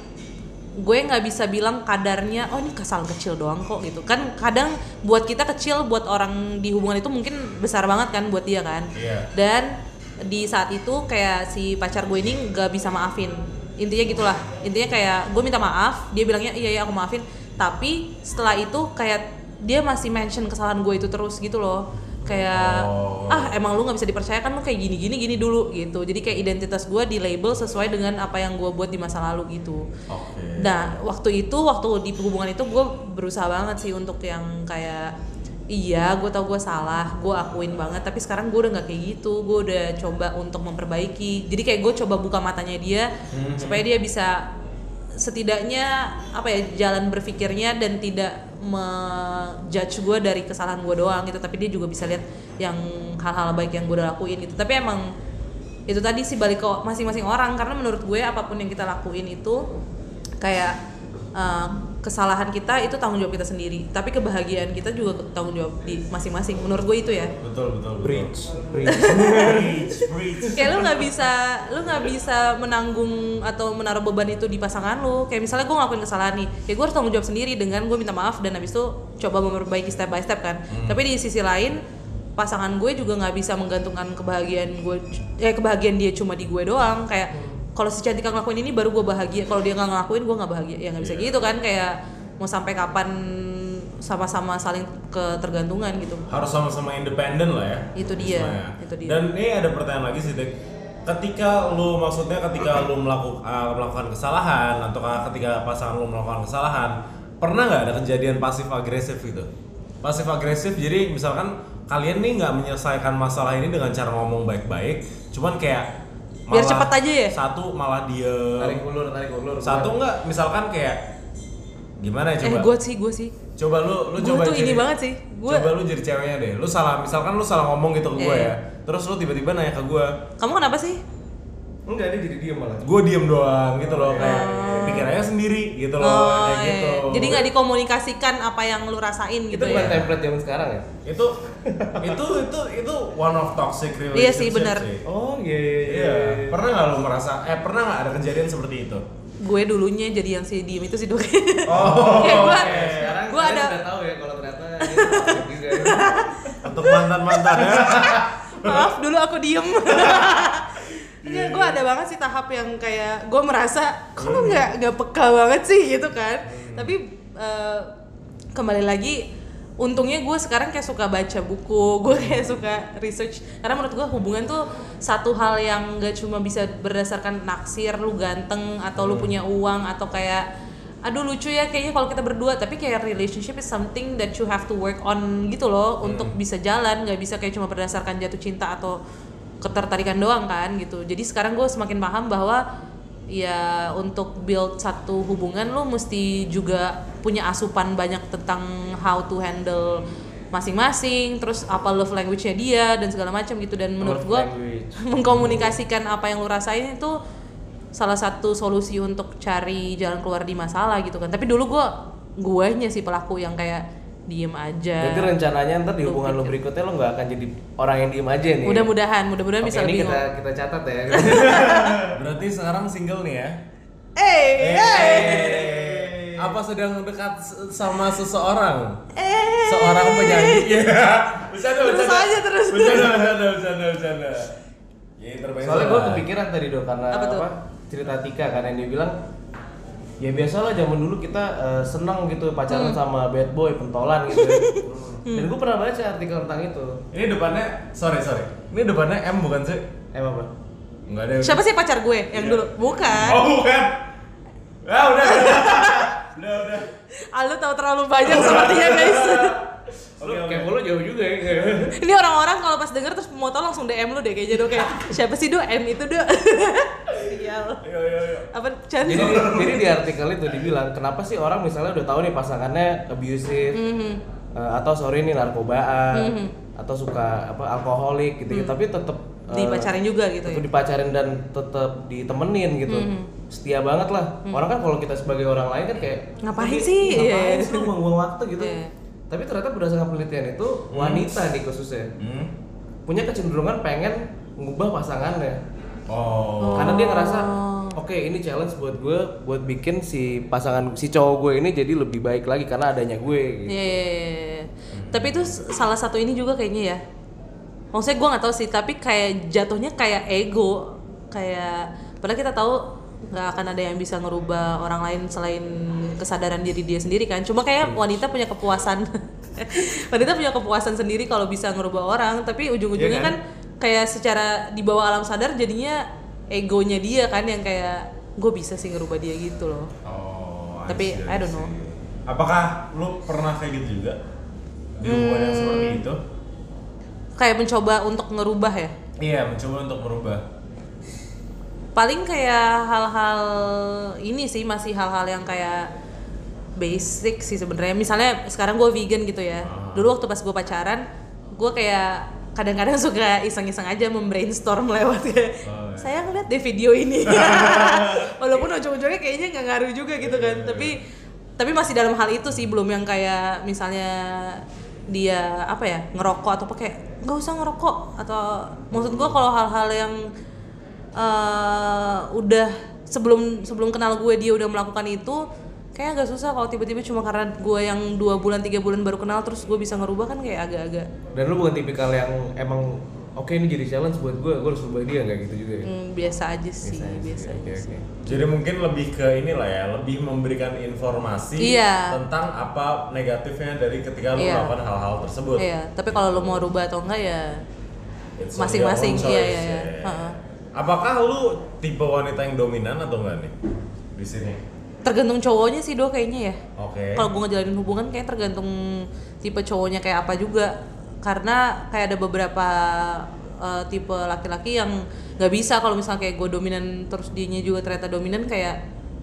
gue nggak bisa bilang kadarnya oh ini kesalahan kecil doang kok gitu. Kan kadang buat kita kecil buat orang di hubungan itu mungkin besar banget kan buat dia kan. Iya. dan di saat itu kayak si pacar gue ini nggak bisa maafin. Intinya gitulah. Intinya kayak gue minta maaf dia bilangnya iya iya aku maafin. Tapi setelah itu kayak dia masih mention kesalahan gue itu terus gitu loh kayak Oh. ah emang lu nggak bisa dipercaya kan lu kayak gini gini gini dulu gitu jadi kayak identitas gue di label sesuai dengan apa yang gue buat di masa lalu gitu Oke. Nah, waktu itu, waktu di hubungan itu gue berusaha banget sih untuk yang kayak iya gue tau gue salah gue akuin banget tapi sekarang gue udah nggak kayak gitu gue udah coba untuk memperbaiki jadi kayak gue coba buka matanya dia supaya dia bisa setidaknya apa ya jalan berpikirnya dan tidak menjudge gue dari kesalahan gue doang gitu. Tapi dia juga bisa lihat yang hal-hal baik yang gue udah lakuin gitu. Tapi emang itu tadi sih balik ke masing-masing orang. Karena menurut gue apa pun yang kita lakuin itu kayak uh, kesalahan kita itu tanggung jawab kita sendiri. Tapi kebahagiaan kita juga tanggung jawab di masing-masing. Menurut gue itu ya. Betul betul. betul. Bridge, bridge. Kayak lu nggak bisa lu nggak bisa menanggung atau menaruh beban itu di pasangan lu. Kayak misalnya gue ngelakuin kesalahan nih ya gue harus tanggung jawab sendiri dengan gue minta maaf dan habis itu coba memperbaiki step by step kan. Tapi di sisi lain pasangan gue juga nggak bisa menggantungkan kebahagiaan gue eh kebahagiaan dia cuma di gue doang. Kayak kalau si Cantika ngelakuin ini baru gue bahagia kalau dia nggak ngelakuin gue nggak bahagia ya nggak bisa gitu kan kayak mau sampai kapan sama-sama saling ketergantungan gitu Harus sama-sama independen lah ya. Itu dia, itu dia. Dan ini ada pertanyaan lagi sih, Dek. Ketika lu maksudnya ketika lu melakukan melakukan kesalahan atau ketika pasangan lu melakukan kesalahan, pernah nggak ada kejadian pasif agresif gitu? Pasif agresif jadi misalkan kalian nih nggak menyelesaikan masalah ini dengan cara ngomong baik-baik, cuman kayak Biar malah cepet aja ya? Satu malah dia. Tarik ulur, tarik ulur. satu enggak misalkan kayak gimana ya eh coba? gue sih gue sih. Coba lu lu Gua coba tuh ini banget sih. Gua- coba lu jadi ceweknya deh. Lu salah misalkan lu salah ngomong gitu ke gue Iya. ya. Terus lu tiba-tiba nanya ke gue kamu kenapa sih Enggak, dia jadi diem malah. gue diem doang gitu loh kayak pikir aja sendiri gitu loh Oh, kayak iya. gitu Jadi nggak dikomunikasikan apa yang lu rasain Itu gitu bukan ya? template zaman sekarang ya? itu itu itu itu one of toxic relationship Iya sih, benar. sih. Oh iya iya iya pernah nggak lu merasa eh pernah nggak ada kejadian seperti itu Gue dulunya jadi yang si diem itu sih dok. oh Kayak gua- oke. Sekarang Gua kalian ada- udah tahu ya kalau ternyata ya. untuk mantan mantan ya Maaf dulu aku diem. Enggak, gue ada banget sih tahap yang kayak gue merasa kok lu nggak nggak peka banget sih? gitu kan. Tapi eh, kembali lagi untungnya gue sekarang kayak suka baca buku, gue kayak suka research. Karena menurut gue hubungan tuh satu hal yang gak cuma bisa berdasarkan naksir lu ganteng atau lu punya uang atau kayak aduh lucu ya kayaknya kalau kita berdua. Tapi kayak relationship is something that you have to work on gitu loh untuk bisa jalan nggak bisa kayak cuma berdasarkan jatuh cinta atau ketertarikan doang kan gitu. Jadi sekarang gue semakin paham bahwa ya untuk build satu hubungan lo mesti juga punya asupan banyak tentang how to handle masing-masing terus apa love language-nya dia dan segala macam gitu. Dan menurut gue mengkomunikasikan apa yang lu rasain itu salah satu solusi untuk cari jalan keluar di masalah gitu kan. Tapi dulu gue guanya sih pelaku yang kayak diem aja Jadi rencananya ntar di hubungan lo berikutnya lo nggak akan jadi orang yang diem aja nih. mudah-mudahan mudah-mudahan bisa ini lebih kita ngomong kita catat ya. berarti sekarang single nih ya eh Eh, apa sedang dekat sama seseorang? eh Seorang penyanyi. Ya. Bercanda, Terus bercanda. aja, terus. Bercanda, bercanda, bercanda, bercanda. Ya, terbaik. Soalnya gue kepikiran tadi dong karena Apa apa, cerita Tika kan yang dia bilang ya biasalah zaman dulu kita eh, seneng gitu pacaran Hmm. sama bad boy pentolan gitu. ya. Dan gue pernah baca artikel tentang itu. Ini depannya, sorry, sorry. Ini depannya M bukan sih? Eh apa? Enggak ada. siapa sih pacar gue yang Iya. dulu bukan Oh, bukan. Ah, udah. Udah, udah. udah. ah lu tahu terlalu banyak sepertinya guys Lu Oke, oke. kayak lu jauh juga ya. ini orang-orang kalau pas denger terus mau tau langsung DM lu deh kayaknya dok kayak siapa sih dok M itu dok sial Ayo, ayo, ayo. apa jadi jadi di artikel itu dibilang kenapa sih orang misalnya udah tahu nih pasangannya abusive Mhm. eh, atau sorry nih narkobaan Mhm. atau suka apa alkoholik gitu, tapi tetap dipacarin juga gitu ya tetap dipacarin dan tetap ditemenin gitu Mhm. setia banget lah orang kan kalau kita sebagai orang lain kan kayak Ngapain "Tapi, sih?" ngapain Iya. sih lu buang-buang waktu gitu Iya. Tapi ternyata berdasarkan penelitian itu wanita nih khususnya Hmm. punya kecenderungan pengen ngubah pasangannya Oh. karena dia ngerasa oke ini challenge buat gue buat bikin si pasangan si cowok gue ini jadi lebih baik lagi karena adanya gue gitu. Iya, iya, iya, iya. Tapi itu salah satu ini juga kayaknya ya. Maksudnya gue nggak tahu sih, tapi kayak jatuhnya kayak ego, kayak padahal kita tahu nggak akan ada yang bisa ngerubah orang lain selain kesadaran diri dia sendiri kan. Cuma kayak wanita punya kepuasan, wanita punya kepuasan sendiri kalau bisa ngerubah orang. Tapi ujung-ujungnya Iya kan? kan? kayak secara di bawah alam sadar jadinya egonya dia kan yang kayak gue bisa sih ngerubah dia gitu loh. Oh, Tapi, see, I don't know. Apakah lu pernah kayak gitu juga? di hubungan yang seperti itu? Kayak mencoba untuk ngerubah ya. Iya, mencoba untuk merubah. Paling kayak hal-hal ini sih masih hal-hal yang kayak basic sih sebenarnya. Misalnya sekarang gue vegan gitu ya. Ah. Dulu waktu pas gue pacaran, gue kayak kadang-kadang suka iseng-iseng aja membrainstorm lewat ya. Oh, iya. Saya ngeliat deh video ini. Walaupun ujung-ujungnya kayaknya nggak ngaruh juga gitu kan. Iya, Tapi tapi masih dalam hal itu sih belum yang kayak misalnya dia apa ya ngerokok atau apa kayak nggak usah ngerokok atau maksud gua kalau hal-hal yang eh, udah sebelum sebelum kenal gue dia udah melakukan itu kayak agak susah kalau tiba-tiba cuma karena gue yang dua bulan tiga bulan baru kenal terus gue bisa ngerubah kan kayak agak-agak Dan lu bukan tipikal yang emang oke ini jadi challenge buat gue, gue harus rubah dia nggak gitu juga ya? hmm, biasa aja sih biasa, Oke aja oke. Jadi mungkin lebih ke inilah ya, lebih memberikan informasi Iya. tentang apa negatifnya dari ketika lu Iya. melakukan hal-hal tersebut. Iya, tapi kalau lo mau rubah atau enggak ya Masing-masing, iya, iya, iya. ya. Apakah lu tipe wanita yang dominan atau enggak nih di sini? tergantung cowoknya sih do kayaknya ya. Oke. Kalau gue ngejalanin hubungan kayak tergantung tipe cowoknya kayak apa juga. Karena kayak ada beberapa uh, tipe laki-laki yang nggak bisa kalau misalnya kayak gue dominan terus dianya juga ternyata dominan kayak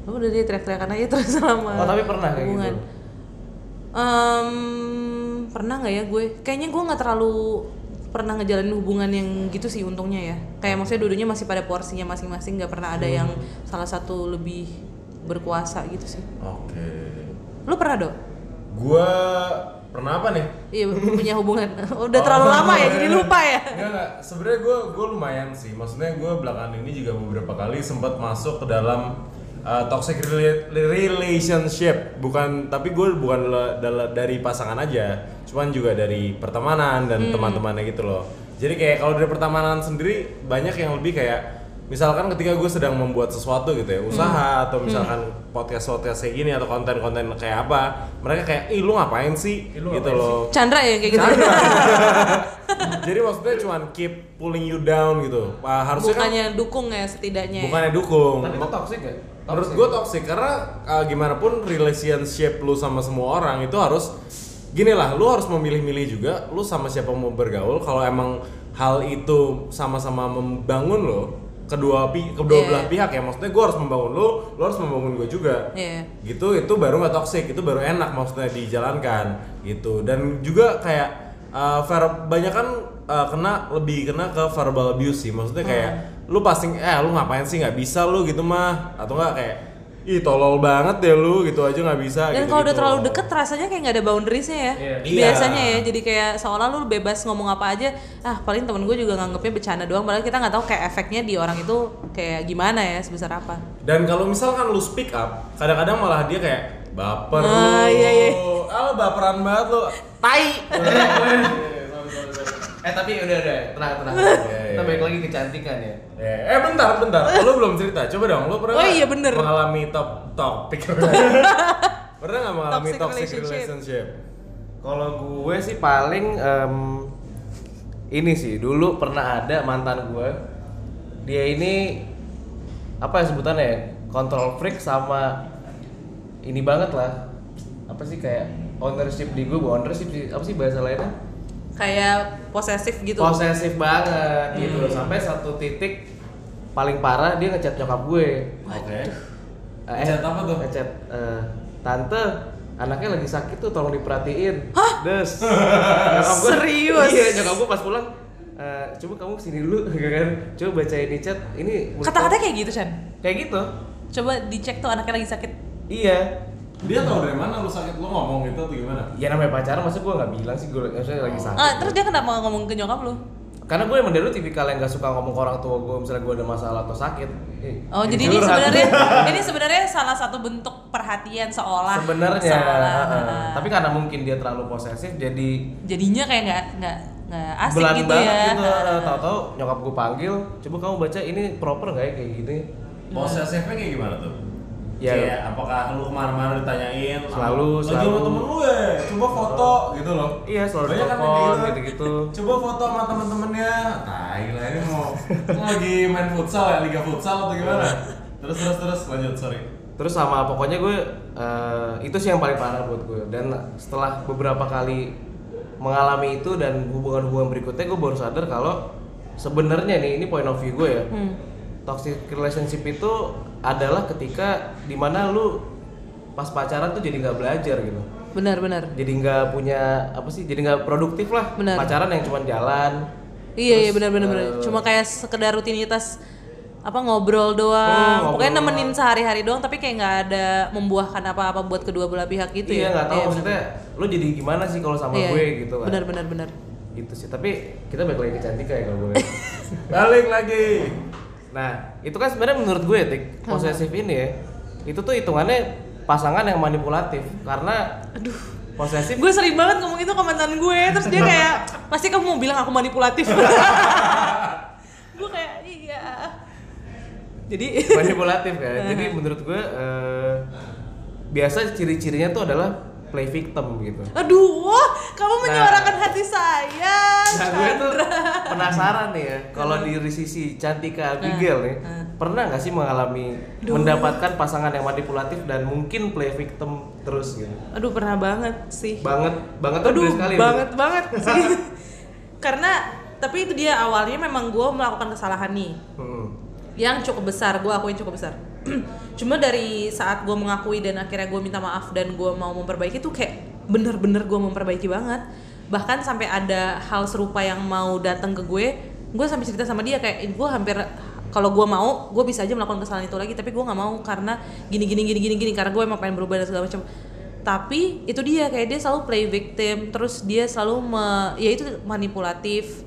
"Oh, udah dia teriak-teriakan aja terus selama Oh, tapi pernah kayak hubungan. gitu? Em, pernah nggak ya gue? Kayaknya gue nggak terlalu pernah ngejalanin hubungan yang gitu sih untungnya ya. Kayak maksudnya dulunya masih pada porsinya masing-masing, nggak pernah ada yang salah satu lebih berkuasa gitu sih. Oke. Lu pernah dong? Gua pernah apa nih? Iya punya hubungan. Udah terlalu lama ya jadi lupa ya. Enggak enggak, sebenarnya gue gue lumayan sih. Maksudnya gue belakangan ini juga beberapa kali sempat masuk ke dalam uh, toxic rela- relationship. Bukan, tapi gue bukan dari pasangan aja, cuman juga dari pertemanan dan teman-temannya gitu loh. Jadi kayak kalau dari pertemanan sendiri banyak yang lebih kayak misalkan ketika gue sedang membuat sesuatu gitu ya usaha atau misalkan podcast podcast kayak gini atau konten-konten kayak apa mereka kayak ih lu ngapain sih gitu loh Chandra ya kayak gitu. jadi maksudnya cuman keep pulling you down gitu. Harusnya kan Bukannya dukung ya setidaknya. ya. bukannya dukung. Tapi itu toxic ya? Menurut gue toxic karena ah, gimana pun relationship lu sama semua orang itu harus gini lah, lu harus memilih-milih juga lu sama siapa mau bergaul. Kalau emang hal itu sama-sama membangun lo kedua pi kedua Iya. belah pihak ya maksudnya gue harus membangun lu, lu harus membangun gue juga Iya. gitu itu baru nggak toxic itu baru enak maksudnya dijalankan gitu dan juga kayak uh, ver banyak kan uh, kena lebih kena ke verbal abuse sih maksudnya kayak lu pasti eh lu ngapain sih nggak bisa lu gitu mah atau nggak kayak ih tolol banget deh lu gitu aja nggak bisa Dan gitu, kalau udah terlalu deket rasanya kayak nggak ada boundariesnya ya. Iya. Biasanya Iya. ya, jadi kayak seolah lu bebas ngomong apa aja. Ah paling temen gue juga nganggepnya bercanda doang. Padahal kita nggak tahu kayak efeknya di orang itu kayak gimana ya sebesar apa. dan kalau misalkan lu speak up kadang-kadang malah dia kayak baper Ah, lu iya, iya. ah lu baperan banget lu tai Eh tapi udah udah tenang tenang. Iya, Kita iya. balik lagi kecantikan ya. Eh, eh bentar, bentar. Lu belum cerita. Coba dong, lu pernah Oh iya, bener. mengalami top topik? pernah nggak mengalami Toxic toxic, relationship. relationship? Kalau gue sih paling em, ini sih dulu pernah ada mantan gue. Dia ini apa ya sebutannya ya? Control freak sama ini banget lah. Apa sih kayak ownership di gue, ownership sih. Apa sih bahasa lainnya? Kayak posesif gitu. Posesif banget gitu loh. Sampai satu titik paling parah dia ngechat nyokap gue. Oke. Eh, Ngechat apa tuh? Ngechat eh, tante anaknya lagi sakit tuh tolong diperhatiin. Hah? Des. Nyokap gua- Serius? Iya, nyokap gue pas pulang eh, coba kamu ke sini dulu kan. Coba bacain di chat. Ini kamu- kayak gitu Chan. kayak gitu. Coba dicek tuh anaknya lagi sakit. Iya. Dia tahu dari mana lu sakit lu ngomong gitu atau gimana? Ya namanya pacaran masa gue nggak bilang sih gue maksudnya lagi sakit. Ah, terus dia kenapa ngomong ke nyokap lu? Karena gue emang dari dulu tipikal yang gak suka ngomong ke orang tua gue misalnya gue ada masalah atau sakit. Eh, Oh, jadi ini sebenarnya ini sebenarnya salah satu bentuk perhatian seolah sebenarnya heeh. heeh. tapi karena mungkin dia terlalu posesif jadi jadinya kayak nggak nggak nggak asik belan gitu banget ya. gitu heeh. tahu-tahu nyokap gue panggil coba kamu baca ini proper nggak ya kayak gini Posesifnya kayak gimana tuh? Ya. Kayak apakah lu ke mana-mana ditanyain Selalu, lagi sama selalu. temen lu ya, coba foto gitu loh Iya, selalu Banyak kan yang kayak gitu-gitu. Coba foto sama temen-temennya Tai lah ini mau Lu lagi main futsal ya, liga futsal atau gimana? Terus terus terus lanjut, sorry terus sama pokoknya gue eh, itu sih yang paling parah buat gue dan setelah beberapa kali mengalami itu dan hubungan-hubungan berikutnya gue baru sadar kalau sebenarnya nih ini point of view gue ya Hmm. toxic relationship itu adalah ketika di mana lu pas pacaran tuh jadi nggak belajar gitu Benar benar. jadi nggak punya apa sih jadi nggak produktif lah Benar. pacaran yang cuma jalan Iya iya benar benar eh, benar. Cuma kayak sekedar rutinitas apa ngobrol doang. Hmm, ngobrol Pokoknya nemenin sehari-hari doang tapi kayak nggak ada membuahkan apa-apa buat kedua belah pihak gitu iya ya. nggak tahu Iya, maksudnya lu jadi gimana sih kalau sama Iya, gue iya. gitu kan Benar benar benar. gitu sih tapi kita balik lagi ke cantika ya kalau gue Balik lagi. Nah itu kan sebenarnya menurut gue tik posesif ini ya itu tuh hitungannya pasangan yang manipulatif karena Aduh. posesif Gue sering banget ngomong itu ke mantan gue, terus dia kayak pasti kamu mau bilang aku manipulatif. gue kayak iya. Jadi manipulatif kan jadi menurut gue eh, biasa ciri-cirinya tuh adalah play victim gitu aduh, wah, kamu Nah. menyuarakan hati saya. Nah gue tuh penasaran nih ya, kalau di sisi Cantika Abigail nih, uh. pernah nggak sih mengalami Duh. mendapatkan pasangan yang manipulatif dan mungkin play victim terus gitu? Aduh, pernah banget sih. Banget, banget tuh Aduh, gede sekali. banget banget sih. Karena tapi itu dia awalnya memang gue melakukan kesalahan nih Hmm. yang cukup besar, gue akuin cukup besar. Cuma dari saat gue mengakui dan akhirnya gue minta maaf dan gue mau memperbaiki tuh kayak bener-bener gue memperbaiki banget. Bahkan sampai ada hal serupa yang mau datang ke gue, gue sampai cerita sama dia kayak gue hampir kalau gue mau, gue bisa aja melakukan kesalahan itu lagi, tapi gue nggak mau karena gini gini gini gini gini karena gue emang pengen berubah dan segala macam. Tapi itu dia kayak dia selalu play victim, terus dia selalu me, ya itu manipulatif,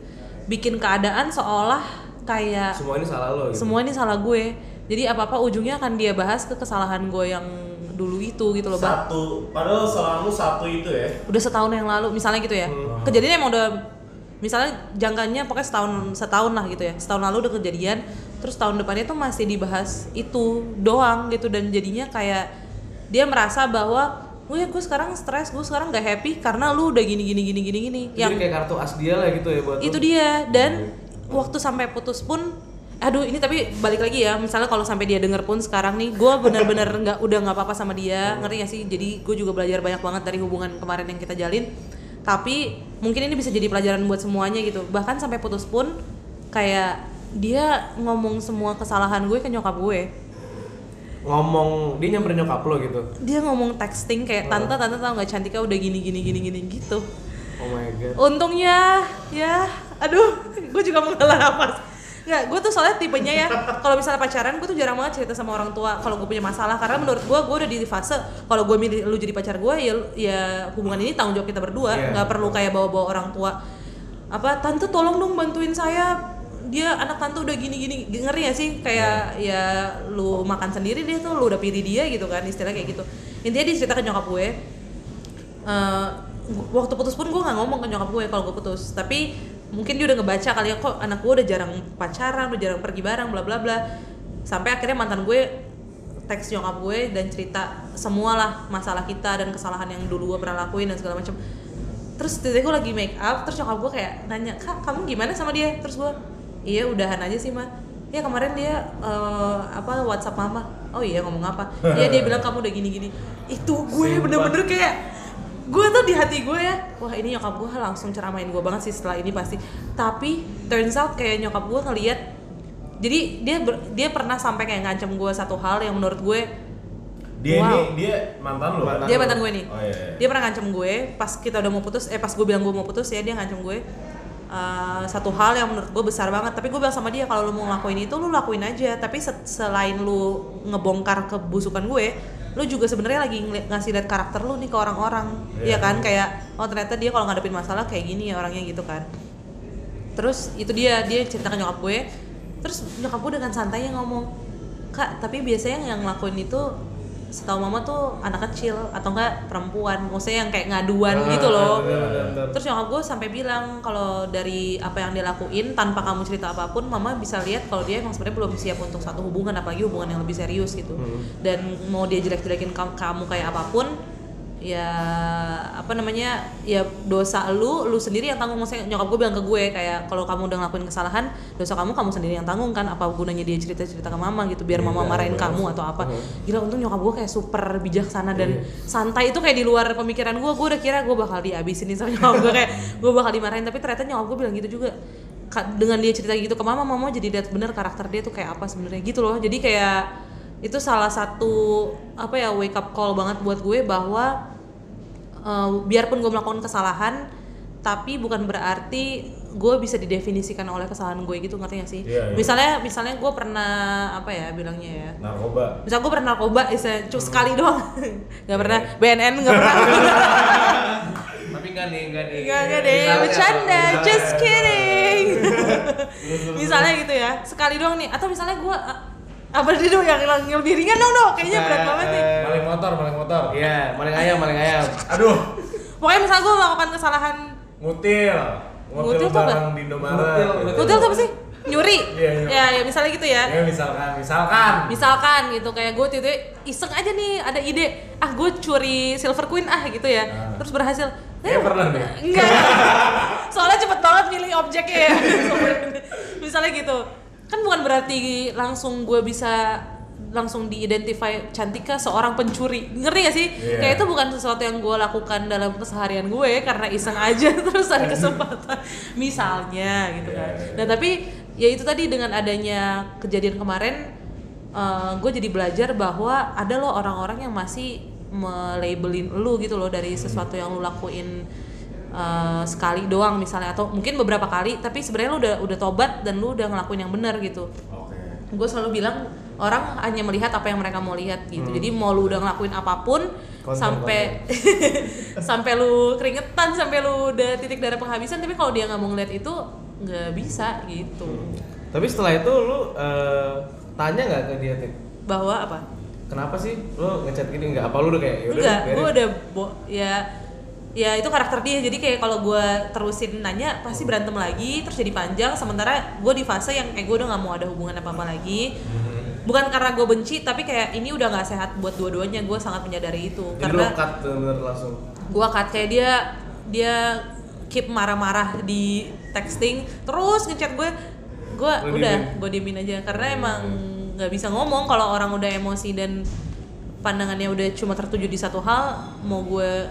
bikin keadaan seolah kayak Semua ini salah lo. Gitu. semua ini salah gue jadi apa apa ujungnya akan dia bahas ke kesalahan gue yang dulu itu gitu loh bang. Satu, padahal salahmu satu itu ya. udah setahun yang lalu misalnya gitu ya. Kejadiannya emang udah misalnya jangkanya pokoknya setahun setahun lah gitu ya. Setahun lalu udah kejadian terus tahun depannya tuh masih dibahas itu doang gitu. Dan jadinya kayak dia merasa bahwa gue gue sekarang stres gue sekarang gak happy karena lu udah gini gini gini gini gini. Jadi kayak kartu as dia lah gitu ya buat itu lo. dia. Dan waktu sampai putus pun aduh ini tapi balik lagi ya misalnya kalau sampai dia denger pun sekarang nih gue bener-bener nggak udah nggak apa-apa sama dia ngerti gak sih? Jadi gue juga belajar banyak banget dari hubungan kemarin yang kita jalin. Tapi mungkin ini bisa jadi pelajaran buat semuanya gitu. Bahkan sampai putus pun kayak dia ngomong semua kesalahan gue ke nyokap gue. Ngomong dia nyamperin nyokap lo gitu. dia ngomong texting kayak tante tante tau nggak cantika udah gini gini gini gini gitu. Oh my god. untungnya ya aduh gue juga mengalah nafas nggak gue tuh soalnya tipenya ya kalau misalnya pacaran gue tuh jarang banget cerita sama orang tua kalau gue punya masalah. Karena menurut gue gue udah di fase kalau gue milih lu jadi pacar gue ya ya hubungan ini tanggung jawab kita berdua. Iya. nggak perlu kayak bawa-bawa orang tua apa tante tolong dong bantuin saya dia anak tante udah gini gini ngeri ya sih? Kayak ya lu makan sendiri dia tuh lu udah pilih dia gitu kan istilah kayak gitu. Intinya dia cerita ke nyokap gue gu- waktu putus pun gue nggak ngomong ke nyokap gue kalau gue putus. Tapi mungkin dia udah ngebaca kali ya kok anak gue udah jarang pacaran udah jarang pergi bareng bla bla bla. Sampai akhirnya mantan gue teks nyokap gue dan cerita semua lah masalah kita dan kesalahan yang dulu gue pernah lakuin dan segala macam. Terus tiba-tiba gue lagi make up terus nyokap gue kayak nanya kak kamu gimana sama dia? Terus gue iya udahan aja sih mah ya kemarin dia eh, apa WhatsApp mama. Oh iya ngomong apa? Iya dia bilang kamu udah gini-gini. Itu gue bener-bener kayak gue tuh di hati gue ya wah ini nyokap gue langsung ceramain gue banget sih setelah ini pasti tapi turns out kayak nyokap gue ngeliat jadi dia ber- dia pernah sampai kayak ngancam gue satu hal yang menurut gue Dia Wow. ini dia mantan lo. Mantan. dia mantan gue nih Oh iya. iya. dia pernah ngancem gue pas kita udah mau putus eh pas gue bilang gue mau putus ya dia ngancem gue eh, satu hal yang menurut gue besar banget tapi gue bilang sama dia kalau lu mau ngelakuin itu lu lakuin aja tapi se- selain lu ngebongkar kebusukan gue lu juga sebenarnya lagi ngasih lihat karakter lu nih ke orang-orang. Iya. ya kan? Kayak oh ternyata dia kalau ngadepin masalah kayak gini ya orangnya gitu kan. Terus itu dia dia cerita ke nyokap gue. Terus nyokap gue dengan santainya ngomong kak tapi biasanya yang ngelakuin itu setahu mama tuh anak kecil atau enggak perempuan maksudnya yang kayak ngaduan Ah, gitu loh bener, bener, bener. terus nyokap gue sampai bilang kalau dari apa yang dia lakuin tanpa kamu cerita apa pun mama bisa lihat kalau dia emang sebenarnya belum siap untuk satu hubungan apalagi hubungan yang lebih serius gitu Hmm. dan mau dia jelek-jelekin kam- kamu kayak apa pun ya apa namanya ya dosa lu lu sendiri yang tanggung. Maksudnya nyokap gue bilang ke gue kayak kalau kamu udah ngelakuin kesalahan dosa kamu kamu sendiri yang tanggung. Kan apa gunanya dia cerita cerita ke mama gitu biar mama marahin kamu atau apa. Gila untung nyokap gue kayak super bijaksana dan santai itu kayak di luar pemikiran gue gue udah kira gue bakal dihabisin nih sama nyokap gue kayak gue bakal dimarahin. Tapi ternyata nyokap gue bilang gitu juga. Dengan dia cerita gitu ke mama mama jadi lihat bener karakter dia tuh kayak apa sebenarnya. Gitu loh. Jadi kayak itu salah satu apa ya wake up call banget buat gue bahwa eh, biarpun gue melakukan kesalahan tapi bukan berarti gue bisa didefinisikan oleh kesalahan gue gitu ngerti gak sih? Iya, iya. misalnya misalnya gue pernah apa ya bilangnya ya? Narkoba. Misal gue pernah narkoba bisa cuma sekali doang. Nggak pernah. BNN nggak pernah. Tapi enggak nih, enggak nih. Enggak, enggak deh, bercanda, just kidding. misalnya gitu ya, sekali doang nih, atau misalnya gue apa dia dong yang, yang lebih ringan dong dong, kayaknya berat banget nih. Eh, maling motor maling motor Iya, maling ayam, maling ayam. aduh Pokoknya misalnya gue melakukan kesalahan, ngutil Ngutil ngutil tuh apa? barang di Indomaret Ngutil, gitu. ngutil apa sih? Nyuri. Iya, nyuri. Ya, ya misalnya gitu ya. ya misalkan misalkan Misalkan gitu kayak gue tiba iseng aja nih ada ide, ah gue curi silver queen ah gitu ya, Nah. terus berhasil. Kayaknya pernah deh. Enggak. Soalnya cepet banget milih objeknya ya. Misalnya gitu. Kan bukan berarti langsung gue bisa langsung diidentify Cantika seorang pencuri. Ngerti gak sih? Iya. Kayak itu bukan sesuatu yang gue lakukan dalam keseharian gue karena iseng aja terus ada kesempatan. Misalnya gitu kan. Iya, iya. Nah, tapi ya itu tadi dengan adanya kejadian kemarin gue jadi belajar bahwa ada loh orang-orang yang masih melabelin lu gitu loh dari sesuatu yang lu lakuin uh, sekali doang misalnya atau mungkin beberapa kali tapi sebenarnya lu udah udah tobat dan lu udah ngelakuin yang benar gitu. Oke. Gue selalu bilang orang hanya melihat apa yang mereka mau lihat gitu. Jadi mau lu udah ngelakuin apa pun Konten, sampai sampai lu keringetan sampai lu udah titik darah penghabisan tapi kalau dia nggak mau ngeliat itu nggak bisa gitu. Tapi setelah itu lu eh, tanya nggak ke dia, Tik? bahwa apa? Kenapa sih lu ngechat gini? Enggak? Apa lu udah kayak yaudah enggak biarin. gue udah bo- ya ya itu karakter dia. Jadi kayak kalau gue terusin nanya pasti berantem lagi terus jadi panjang. Sementara gue di fase yang kayak gue udah nggak mau ada hubungan apa apa lagi bukan karena gue benci tapi kayak ini udah nggak sehat buat dua-duanya. Gue sangat menyadari itu. Jadi karena cut bener langsung. gue cut. Kayak dia dia keep marah-marah di texting. Terus ngechat gue gue udah gue diemin aja. Karena emang nggak bisa ngomong kalau orang udah emosi dan pandangannya udah cuma tertuju di satu hal mau gue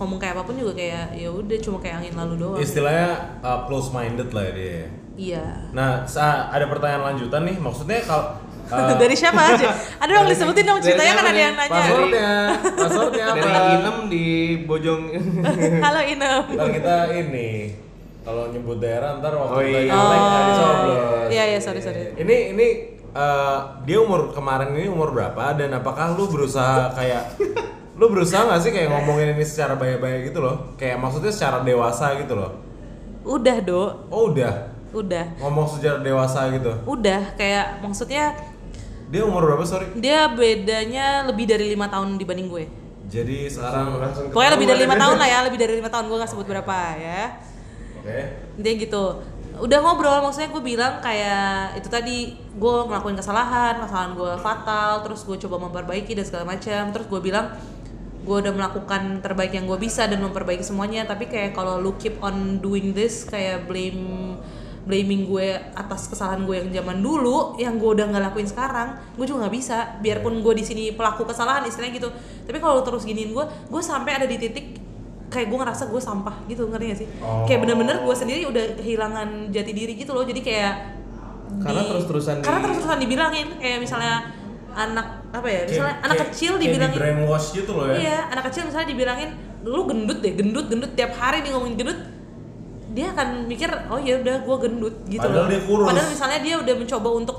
ngomong kayak apa pun juga kayak ya udah cuma kayak angin lalu doang istilahnya uh, close minded lah ya dia iya nah ada pertanyaan lanjutan nih maksudnya kalau uh, dari siapa aja ada dong disebutin dong ceritanya kan ada yang nanya passwordnya passwordnya apa Dari Inem di Bojong. halo Inem ntar kita ini kalau nyebut daerah ntar waktu Oh, kita iya. nyalek nggak Oh. disoblos. Iya, iya, sorry, sorry. ini ini uh, dia umur kemarin ini umur berapa dan apakah lu berusaha kayak lu berusaha nggak sih kayak ngomongin ini secara baik-baik gitu loh? Kayak maksudnya secara dewasa gitu loh? Udah do oh udah? Udah. Ngomong secara dewasa gitu? Udah kayak maksudnya dia umur berapa sorry? dia bedanya lebih dari lima tahun dibanding gue. Jadi sekarang langsung pokoknya lebih dari lima tahun lah ya lebih dari lima tahun gue nggak sebut berapa ya. Oke. Dia gitu. Udah ngobrol maksudnya gue bilang kayak itu tadi gue ngelakuin kesalahan kesalahan gue fatal terus gue coba memperbaiki dan segala macam. Terus gue bilang gue udah melakukan terbaik yang gue bisa dan memperbaiki semuanya. Tapi kayak kalau lu keep on doing this kayak blame blaming gue atas kesalahan gue yang zaman dulu yang gue udah nggak lakuin sekarang gue juga nggak bisa. Biarpun gue di sini pelaku kesalahan istilahnya gitu. Tapi kalau terus giniin gue gue sampai ada di titik kayak gue ngerasa gue sampah gitu ngerti gak sih? Oh. kayak bener-bener gue sendiri udah kehilangan jati diri gitu loh. Jadi kayak Karena terus-terusan di- karena terus-terusan dibilangin. Kayak misalnya anak apa ya misalnya Kayak- anak kayak- kecil kayak dibilangin di brainwash gitu loh ya. Iya anak kecil misalnya dibilangin lu gendut deh gendut gendut. Tiap hari dia ngomongin gendut dia akan mikir oh ya udah gue gendut gitu Padahal loh. dia kurus. padahal misalnya dia udah mencoba untuk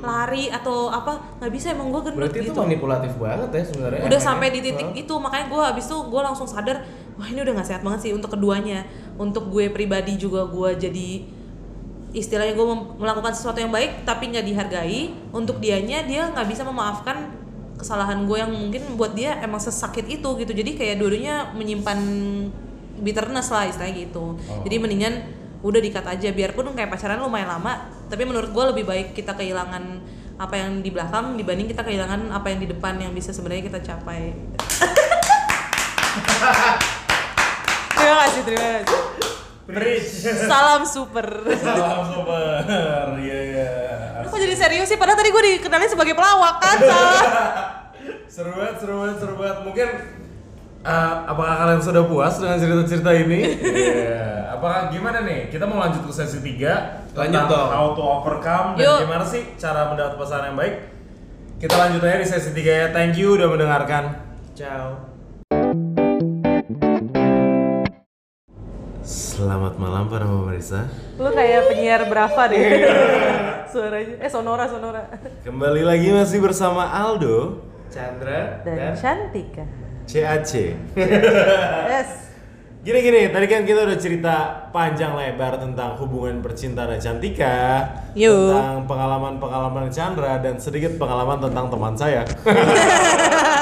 lari atau apa nggak bisa emang gue gendut Berarti itu gitu. manipulatif banget ya sebenarnya. udah sampai di titik itu makanya gue habis itu gue langsung sadar wah ini udah nggak sehat banget sih untuk keduanya. Untuk gue pribadi juga gue jadi istilahnya gue melakukan sesuatu yang baik tapi nggak dihargai untuk dianya dia nggak bisa memaafkan kesalahan gue yang mungkin buat dia emang sesakit itu gitu. Jadi kayak dulunya menyimpan bitterness lah istilahnya gitu. Jadi mendingan udah dikat aja. Biarpun kayak pacaran lumayan lama tapi menurut gue lebih baik kita kehilangan apa yang di belakang dibanding kita kehilangan apa yang di depan yang bisa sebenarnya kita capai. Terima kasih, terima kasih. Bridge. Salam super. Salam super. Iya iya. Kok jadi serius sih? Padahal tadi gue dikenalin sebagai pelawak kan, salah. seru banget, seru banget, seru banget. Mungkin uh, apakah kalian sudah puas dengan cerita-cerita ini? Iya. Apakah gimana nih? Kita mau lanjut ke sesi 3 Lanjut dong. How to overcome dan Yuk. gimana sih cara mendapat pasangan yang baik? Kita lanjut aja di sesi 3 ya. Thank you udah mendengarkan. Ciao. Selamat malam para pemirsa. Lu kayak penyiar berapa deh. Suaranya. Eh, sonora, sonora. Kembali lagi masih bersama Aldo Chandra Dan dan, Cantika. CAC. Yes. Gini gini, tadi kan kita udah cerita panjang lebar tentang hubungan percintaan Cantika, Yuk. tentang pengalaman-pengalaman Chandra dan sedikit pengalaman tentang teman saya.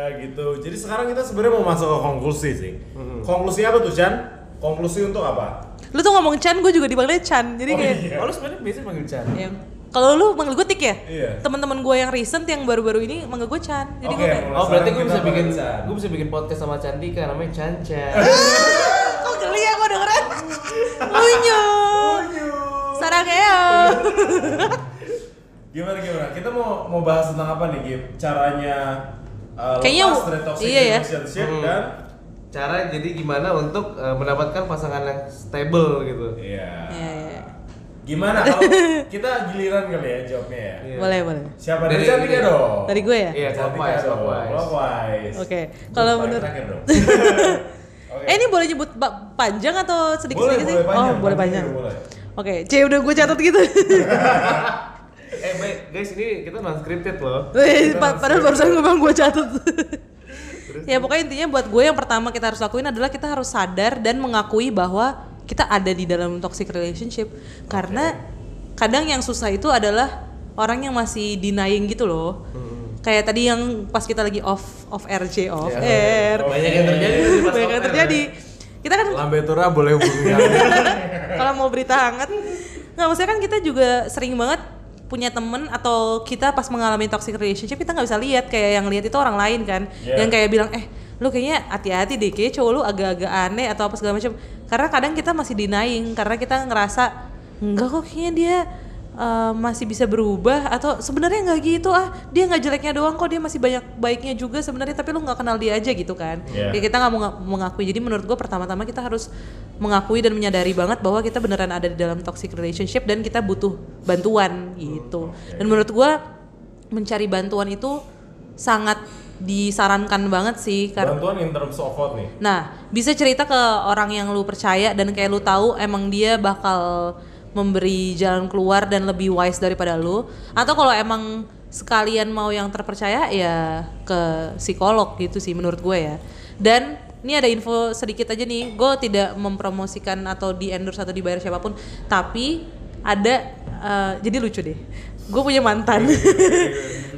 ya gitu. Jadi sekarang kita sebenarnya mau masuk ke konklusi sih. Konklusi apa tuh Chan? Konklusi untuk apa? Lu tuh ngomong Chan, gue juga dipanggilnya Chan. Jadi Oh, kayak iya. Oh, lu sebenarnya biasa panggil Chan. Ya, kalau lu manggil gue Tik ya? Iya. Teman-teman gue yang recent yang baru-baru ini manggil gue Chan. Jadi Oke, gue kayak, Oh, berarti gue bisa bikin Chan. gue bisa bikin podcast sama Candika namanya Canca. kok geli ya gue dengeran? Unyu. Sarangeo. Gimana gimana? Kita mau mau bahas tentang apa nih, Gip? Caranya uh, Kayaknya- lepas dari toxic iya ya. relationship Hmm. dan Cara jadi gimana untuk eh, mendapatkan pasangan yang stable gitu. Iya. Iya, iya. Gimana kalau kita giliran kali ya jawabnya ya? Iya. Boleh, boleh. Siapa dari, Cantika dong? Dari gue ya? Iya, Cantika clockwise, dong. clockwise. Oke. Kalau menurut. Oke. Eh ini boleh nyebut panjang atau sedikit boleh, sedikit boleh sih? panjang, oh, boleh panjang. Boleh. Oke, C udah gue catat gitu. Eh, baik, guys, ini kita non scripted loh. Kita padahal barusan gitu. gue bilang gue catat. ya pokoknya intinya buat gue yang pertama kita harus lakuin adalah kita harus sadar dan mengakui bahwa kita ada di dalam toxic relationship. Karena kadang yang susah itu adalah orang yang masih denying gitu loh. Kayak tadi yang pas kita lagi off off RJ off Ya. air. Banyak yang terjadi Banyak yang off terjadi. Kita kan Lambe Tura boleh hubungi kalau mau berita hangat nggak maksudnya kan kita juga sering banget punya temen atau kita pas mengalami toxic relationship kita nggak bisa lihat kayak yang lihat itu orang lain kan Yeah. yang kayak bilang eh lu kayaknya hati-hati deh kayak cowok lu agak-agak aneh atau apa segala macam karena kadang kita masih denying karena kita ngerasa enggak kok kayaknya dia uh, masih bisa berubah atau sebenarnya nggak gitu ah dia nggak jeleknya doang kok dia masih banyak baiknya juga sebenarnya tapi lu nggak kenal dia aja gitu kan Yeah. Kayak kita nggak mau mengakui jadi menurut gue pertama-tama kita harus mengakui dan menyadari banget bahwa kita beneran ada di dalam toxic relationship dan kita butuh bantuan gitu dan menurut gue mencari bantuan itu sangat disarankan banget sih karena Bantuan in terms of what nih? Nah, bisa cerita ke orang yang lu percaya dan kayak lu tahu emang dia bakal memberi jalan keluar dan lebih wise daripada lu. Atau kalau emang sekalian mau yang terpercaya ya ke psikolog gitu sih menurut gue ya. Dan ini ada info sedikit aja nih, gue tidak mempromosikan atau di endorse atau dibayar siapa pun, tapi ada eh, jadi lucu deh. Gue punya mantan,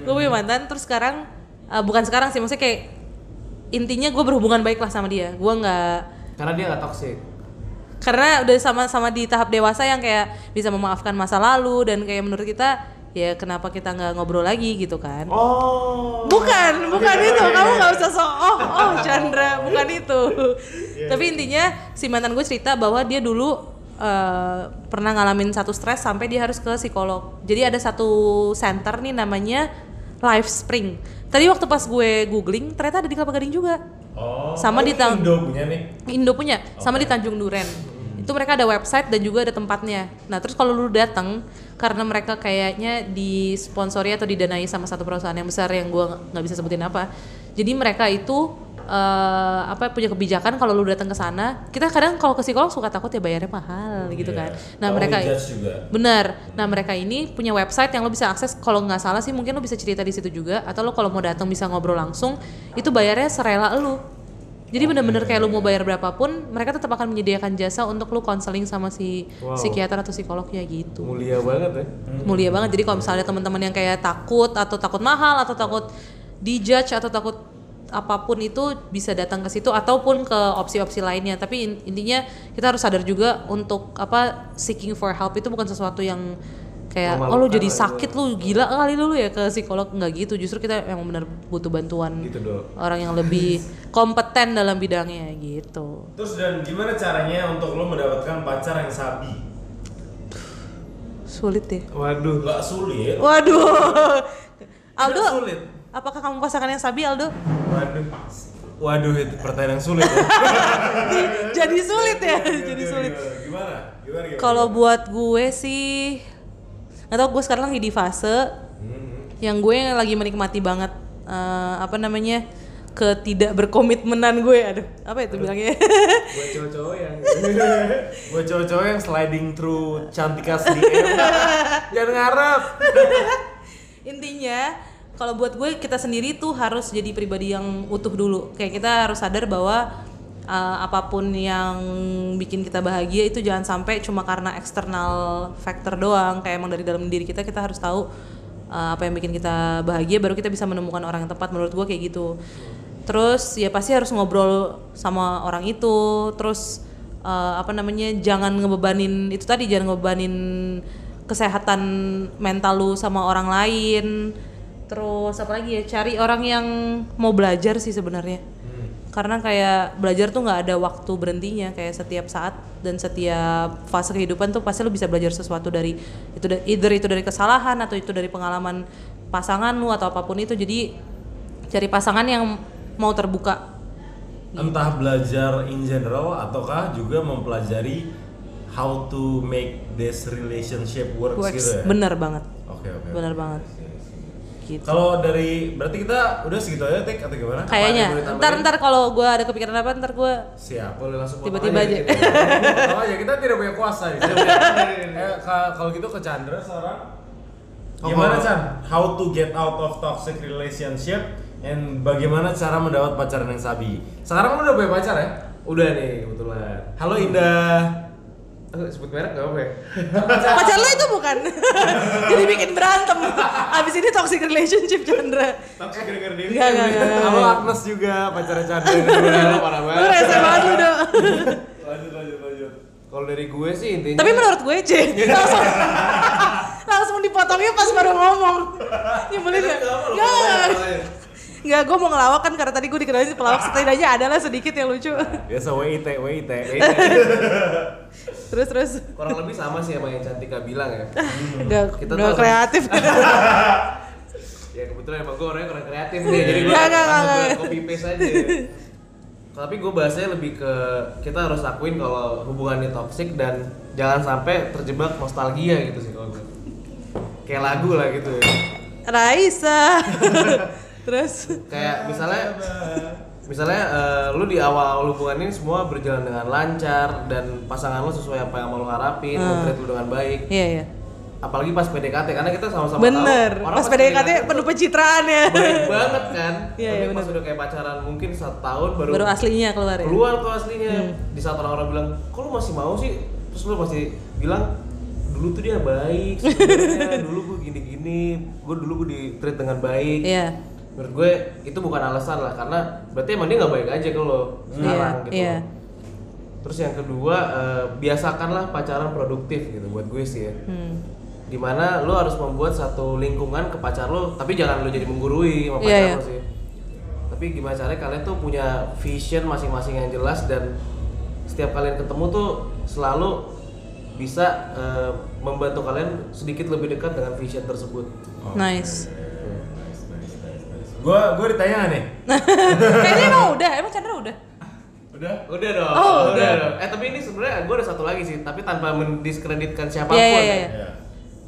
gue punya mantan, terus sekarang eh, bukan sekarang sih, maksudnya kayak intinya gue berhubungan baik lah sama dia gue nggak Karena dia nggak toxic. Karena udah sama-sama di tahap dewasa yang kayak bisa memaafkan masa lalu dan kayak menurut kita ya kenapa kita nggak ngobrol lagi gitu kan? Oh. bukan bukan itu. kamu nggak usah so oh oh Chandra bukan itu. Tapi intinya si mantan gue cerita bahwa dia dulu eh, pernah ngalamin satu stres sampai dia harus ke psikolog. Jadi ada satu center nih namanya Life Spring. Tadi waktu pas gue googling ternyata ada di Kelapa Gading juga. Oh. Sama oh, di Indo punya nih. Indo punya sama di Tanjung Duren itu mereka ada website dan juga ada tempatnya nah terus kalau lu datang karena mereka kayaknya disponsori atau didanai sama satu perusahaan yang besar yang gua nggak bisa sebutin apa jadi mereka itu eh, apa punya kebijakan kalau lu datang ke sana kita kadang kalau ke psikolog suka takut ya bayarnya mahal gitu Iya. kan nah Kalau mereka juga. Benar. Nah mereka ini punya website yang lo bisa akses. Kalau nggak salah sih mungkin lo bisa cerita di situ juga. Atau lo kalau mau datang bisa ngobrol langsung. Itu bayarnya serela lo. Jadi bener-bener kayak lo mau bayar berapapun, mereka tetap akan menyediakan jasa untuk lo konseling sama si Wow. psikiater atau psikolognya gitu. Mulia banget ya. Mulia banget. Jadi kalau misalnya teman-teman yang kayak takut atau takut mahal atau takut dijudge atau takut apa pun itu bisa datang ke situ ataupun ke opsi-opsi lainnya. Tapi in- intinya kita harus sadar juga untuk apa seeking for help itu bukan sesuatu yang kayak oh lu jadi sakit lu gila kali lu ya ke psikolog nggak gitu justru kita emang benar butuh bantuan Gitu dong. orang yang lebih kompeten dalam bidangnya gitu Terus dan gimana caranya untuk lo mendapatkan pacar yang sabi? sulit ya Waduh. Gak sulit. waduh Aldo sulit. apakah kamu pasangan yang sabi Aldo Waduh. Waduh itu pertanyaan yang sulit. ya. jadi sulit ya jadi sulit Gimana? Gimana? Gimana? gimana? kalau buat gue sih nggak tau gue sekarang lagi di fase Hmm. yang gue lagi menikmati banget eh, apa namanya ketidak berkomitmenan gue aduh apa itu bilangnya? Buat cowok-cowok yang Gue cowok-cowok yang sliding through Cantikas DM Jangan ngarep. Intinya kalau buat gue kita sendiri tuh harus jadi pribadi yang utuh dulu. Kayak kita harus sadar bahwa uh, apa pun yang bikin kita bahagia itu jangan sampai cuma karena eksternal factor doang. Kayak emang dari dalam diri kita kita harus tahu uh, apa yang bikin kita bahagia baru kita bisa menemukan orang yang tepat. Menurut gue kayak gitu. Terus ya pasti harus ngobrol sama orang itu. Terus uh, apa namanya jangan ngebebanin itu tadi jangan ngebebanin kesehatan mental lu sama orang lain. Terus apa lagi ya cari orang yang mau belajar sih sebenarnya karena kayak belajar tuh nggak ada waktu berhentinya kayak setiap saat dan setiap fase kehidupan tuh pasti lu bisa belajar sesuatu dari itu either itu dari kesalahan atau itu dari pengalaman pasangan lu atau apa pun itu. Jadi cari pasangan yang mau terbuka. Entah belajar in general Ataukah juga mempelajari How to make this relationship works, works. gitu ya? bener banget. Oke oke bener banget gitu Kalau dari Berarti kita udah segitu aja Tik atau gimana? kayaknya ntar ntar kalau gue ada kepikiran apa ntar gue Siap boleh langsung Tiba-tiba aja. gitu. Kalau aja kita tidak punya kuasa. Eh, ka- Kalau gitu ke Chandra sekarang. Oh, Gimana Chan? How to get out of toxic relationship and bagaimana cara mendapat pacaran yang sabi? Sekarang lu udah punya pacar ya? Udah nih kebetulan. Halo Indah. Aku sebut merek gak apa ya? pacar lo itu bukan jadi bikin berantem abis ini toxic relationship Chandra Toxic denger diri. Enggak, enggak, enggak. Halo Agnes juga pacarnya Chandra. Udah parah lu banget. rese banget lu dong lanjut lanjut lanjut. Kalau dari gue sih intinya tapi menurut gue C langsung langsung dipotongnya pas baru ngomong nyebelin gak? Gak, Enggak, gue mau ngelawak kan karena tadi gue dikenalin pelawak setidaknya adalah sedikit yang lucu Biasa WIT WIT. Terus terus kurang lebih sama sih sama yang Cantika bilang ya. Enggak, Kita udah kreatif Ya kebetulan emang gue orangnya kurang kreatif nih, jadi gue Nggak, nggak, langsung nggak, gue copy paste aja. Tapi gue bahasnya lebih ke kita harus akuin kalau hubungan ini toxic dan jangan sampai terjebak nostalgia gitu sih kalau gue. Kayak lagu lah gitu ya. Raisa Terus Kayak misalnya misalnya eh, lu di awal hubungan ini semua berjalan dengan lancar dan pasangan lu sesuai apa yang mau lu harapin, Hmm. lu dengan baik. Iya iya Apalagi pas PDKT karena kita sama-sama Bener, tahu orang pas PDKT penuh pencitraan ya baik banget kan. Iya, Tapi iya, pas bener. udah kayak pacaran mungkin satu tahun baru, Baru aslinya keluar ya keluar tuh aslinya. Hmm. Di saat orang-orang bilang, "Kok lu masih mau sih?" Terus lu masih bilang, "Dulu tuh dia baik, sebenarnya dulu gue gini-gini, gue dulu gue di treat dengan baik." Iya Menurut gue itu bukan alasan lah karena berarti emang dia nggak baik aja ke lo sekarang Iya, gitu. iya. Terus yang kedua eh, biasakanlah pacaran produktif gitu buat gue sih ya. hmm. Di mana lo harus membuat satu lingkungan ke pacar lo, tapi jangan lo jadi menggurui sama Iya, pacar iya. lo sih. Tapi gimana caranya kalian tuh punya vision masing-masing yang jelas dan setiap kalian ketemu tuh selalu bisa eh, membantu kalian sedikit lebih dekat dengan vision tersebut. Nice Gua gua ditanya nggak nih. Kayaknya emang udah, emang Chandra udah Udah. Udah dong. Oh, udah. dong. Eh tapi ini sebenarnya gue ada satu lagi sih, tapi tanpa mendiskreditkan siapa pun. Iya, iya, ya. iya. Ya.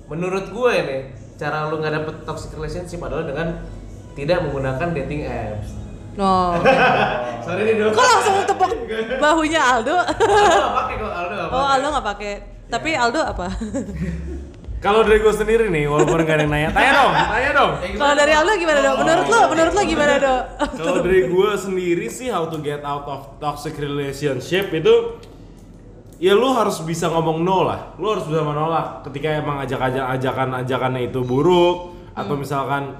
Menurut gue ini cara lu nggak dapet toxic relationship adalah dengan tidak menggunakan dating apps. No Sorry nih dong. Kok langsung tepuk bahunya Aldo? Aldo nggak pakai kok Aldo nggak Oh pakai. Aldo nggak pakai Tapi Aldo apa? Kalau dari gue sendiri nih, walaupun gak ada yang nanya, tanya dong, tanya dong. Gimana Kalau dari? Aldo gimana dong? Menurut lo, menurut lo gimana dong? Kalau dari gue sendiri sih how to get out of toxic relationship itu ya lu harus bisa ngomong no lah. Lu harus bisa menolak ketika emang ajak-ajak ajakan-ajakannya itu buruk atau misalkan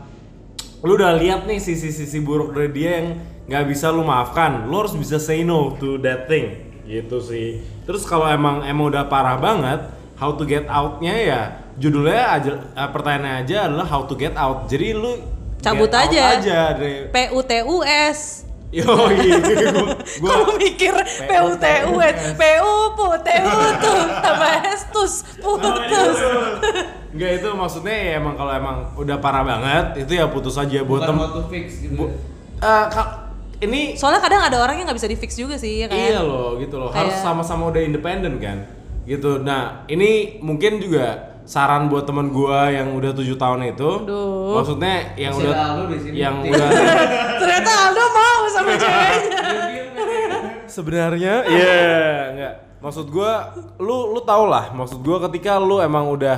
lu udah lihat nih sisi-sisi buruk dari dia yang nggak bisa lu maafkan. Lu harus bisa say no to that thing gitu sih. Terus kalau emang emang udah parah banget, how to get out-nya ya judulnya aja eh, pertanyaannya aja adalah how to get out. Jadi lu Cabut get out aja. aja dari PUTUS. Yo, gua, gua Kalau mikir PUTUS, PU PUTU tuh tambah estus putus. Enggak itu maksudnya ya emang kalau emang udah parah banget itu ya putus aja buat Bukan mau fix gitu. bu- eh, ini Soalnya kadang ada orang yang nggak bisa di fix juga sih ya kan. Iya loh, gitu loh. Harus sama-sama udah independen kan. Gitu. Nah, ini mungkin juga saran buat teman gua yang udah tujuh tahun itu. Aduh. Maksudnya yang Masih udah yang udah Ternyata Aldo mau sama ceweknya. sebenarnya iya enggak. Maksud gua lu lu tau lah, maksud gua ketika lu emang udah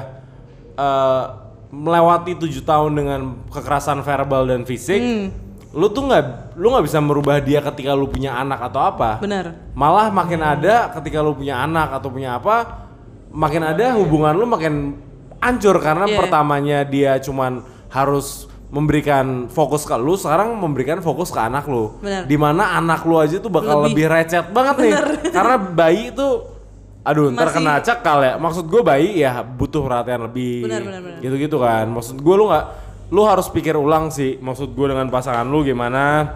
eh, melewati tujuh tahun dengan kekerasan verbal dan fisik, Hmm. lu tuh nggak lu nggak bisa merubah dia ketika lu punya anak atau apa. Bener. malah makin ada ketika lu punya anak atau punya apa makin ada hubungan lu makin hancur karena Iya. pertamanya dia cuman harus memberikan fokus ke lu sekarang memberikan fokus ke anak lu Bener. di mana anak lu aja tuh bakal lebih, Lebih. recet banget nih karena bayi itu aduh ntar Masih- kena cekal ya maksud gue bayi ya butuh perhatian lebih Bener, bener, bener. gitu-gitu kan maksud gue lu nggak lu harus pikir ulang sih maksud gue dengan pasangan lu gimana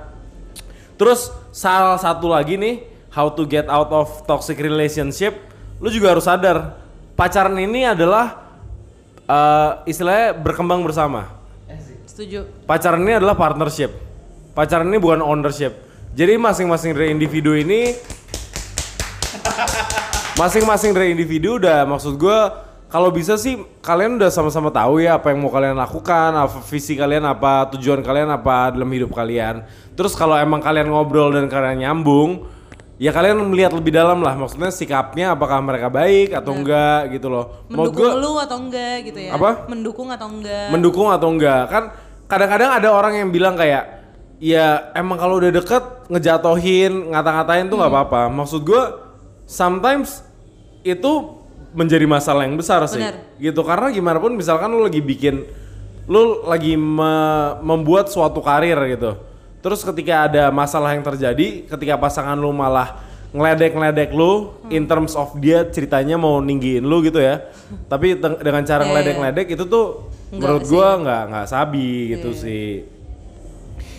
Terus salah satu lagi nih, how to get out of toxic relationship, lu juga harus sadar pacaran ini adalah eh, istilahnya berkembang bersama. Setuju. Pacaran ini adalah partnership. Pacaran ini bukan ownership. Jadi masing-masing dari individu ini masing-masing dari individu udah maksud gua kalau bisa sih kalian udah sama-sama tahu ya apa yang mau kalian lakukan, apa visi kalian apa, tujuan kalian apa dalam hidup kalian. Terus kalau emang kalian ngobrol dan kalian nyambung, ya kalian melihat lebih dalam lah maksudnya sikapnya apakah mereka baik atau enggak gitu loh. Mendukung gua- lu atau enggak gitu ya? Apa? Mendukung atau enggak? mendukung atau enggak kan kadang-kadang ada orang yang bilang kayak ya emang kalau udah deket ngejatohin ngata-ngatain tuh nggak apa-apa maksud gua sometimes itu menjadi masalah yang besar sih Benar. gitu karena gimana pun misalkan lu lagi bikin lu lagi me- membuat suatu karir gitu terus ketika ada masalah yang terjadi ketika pasangan lu malah ngeledek-ngeledek lu in terms of dia ceritanya mau ninggiin lu gitu ya tapi dengan cara Iya, iya. ngeledek-ngeledek itu tuh Enggak menurut sih. gua nggak nggak sabi gitu Iya. sih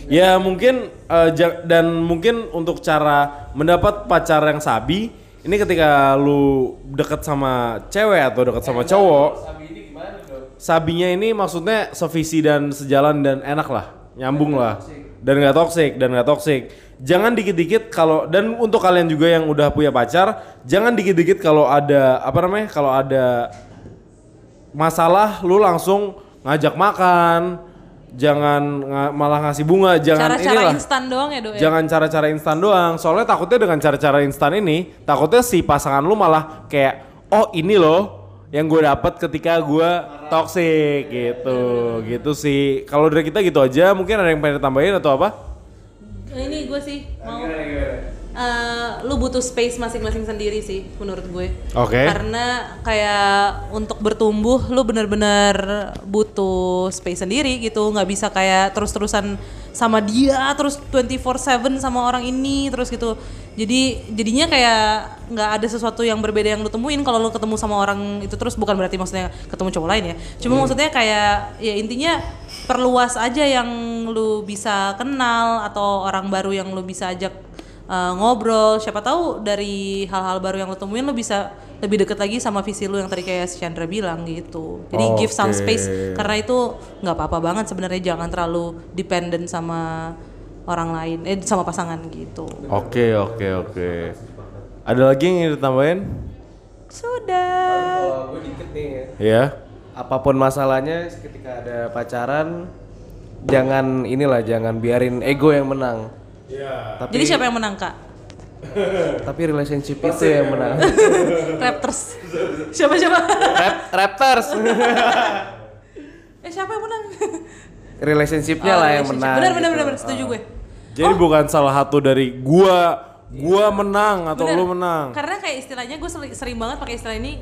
ya mungkin eh, ja- dan mungkin untuk cara mendapat pacar yang sabi ini ketika lu deket sama cewek atau deket sama cowok Sabi ini gimana dong? sabinya ini maksudnya sevisi dan sejalan dan enak lah nyambung lah dan nggak toksik dan nggak toksik jangan dikit-dikit kalau dan untuk kalian juga yang udah punya pacar jangan dikit-dikit kalau ada apa namanya kalau ada masalah lu langsung ngajak makan jangan nga- malah ngasih bunga jangan Cara-cara inilah instan doang ya, Do? ya? jangan cara-cara instan doang soalnya takutnya dengan cara-cara instan ini takutnya si pasangan lu malah kayak oh ini loh yang gue dapat ketika gue toxic gitu. Gitu sih. Kalau dari kita gitu aja mungkin ada yang pengen tambahin atau apa? Ini gue sih mau Eh, lu butuh space masing-masing sendiri sih menurut gue. Oke. Karena kayak untuk bertumbuh lu bener-bener butuh space sendiri gitu, nggak bisa kayak terus-terusan sama dia terus 24/7 sama orang ini terus gitu. Jadi jadinya kayak nggak ada sesuatu yang berbeda yang lu temuin kalau lu ketemu sama orang itu terus bukan berarti maksudnya ketemu cowok lain ya. Cuma maksudnya kayak ya intinya perluas aja yang lu bisa kenal atau orang baru yang lu bisa ajak uh, ngobrol. Siapa tahu dari hal-hal baru yang lo temuin lo bisa lebih deket lagi sama visi lo yang tadi kayak si Chandra bilang gitu. Jadi give some space karena itu nggak apa-apa banget sebenarnya. Jangan terlalu dependent sama orang lain eh sama pasangan gitu. Oke oke oke. Ada lagi yang ingin ditambahin? Sudah. Kalau gue dikit nih ya. ya apa pun masalahnya ketika ada pacaran jangan inilah jangan biarin ego yang menang tapi jadi siapa yang menang kak? Tapi relationship itu yang menang. Raptors. Siapa siapa? Rap, Raptors. Eh siapa yang menang? Relationshipnya Oh, lah yang relationship. menang benar benar gitu. benar benar, setuju gue. Jadi bukan salah satu dari gua. Gua menang atau Bener. lu menang? Karena kayak istilahnya gue sering, sering banget pakai istilah ini.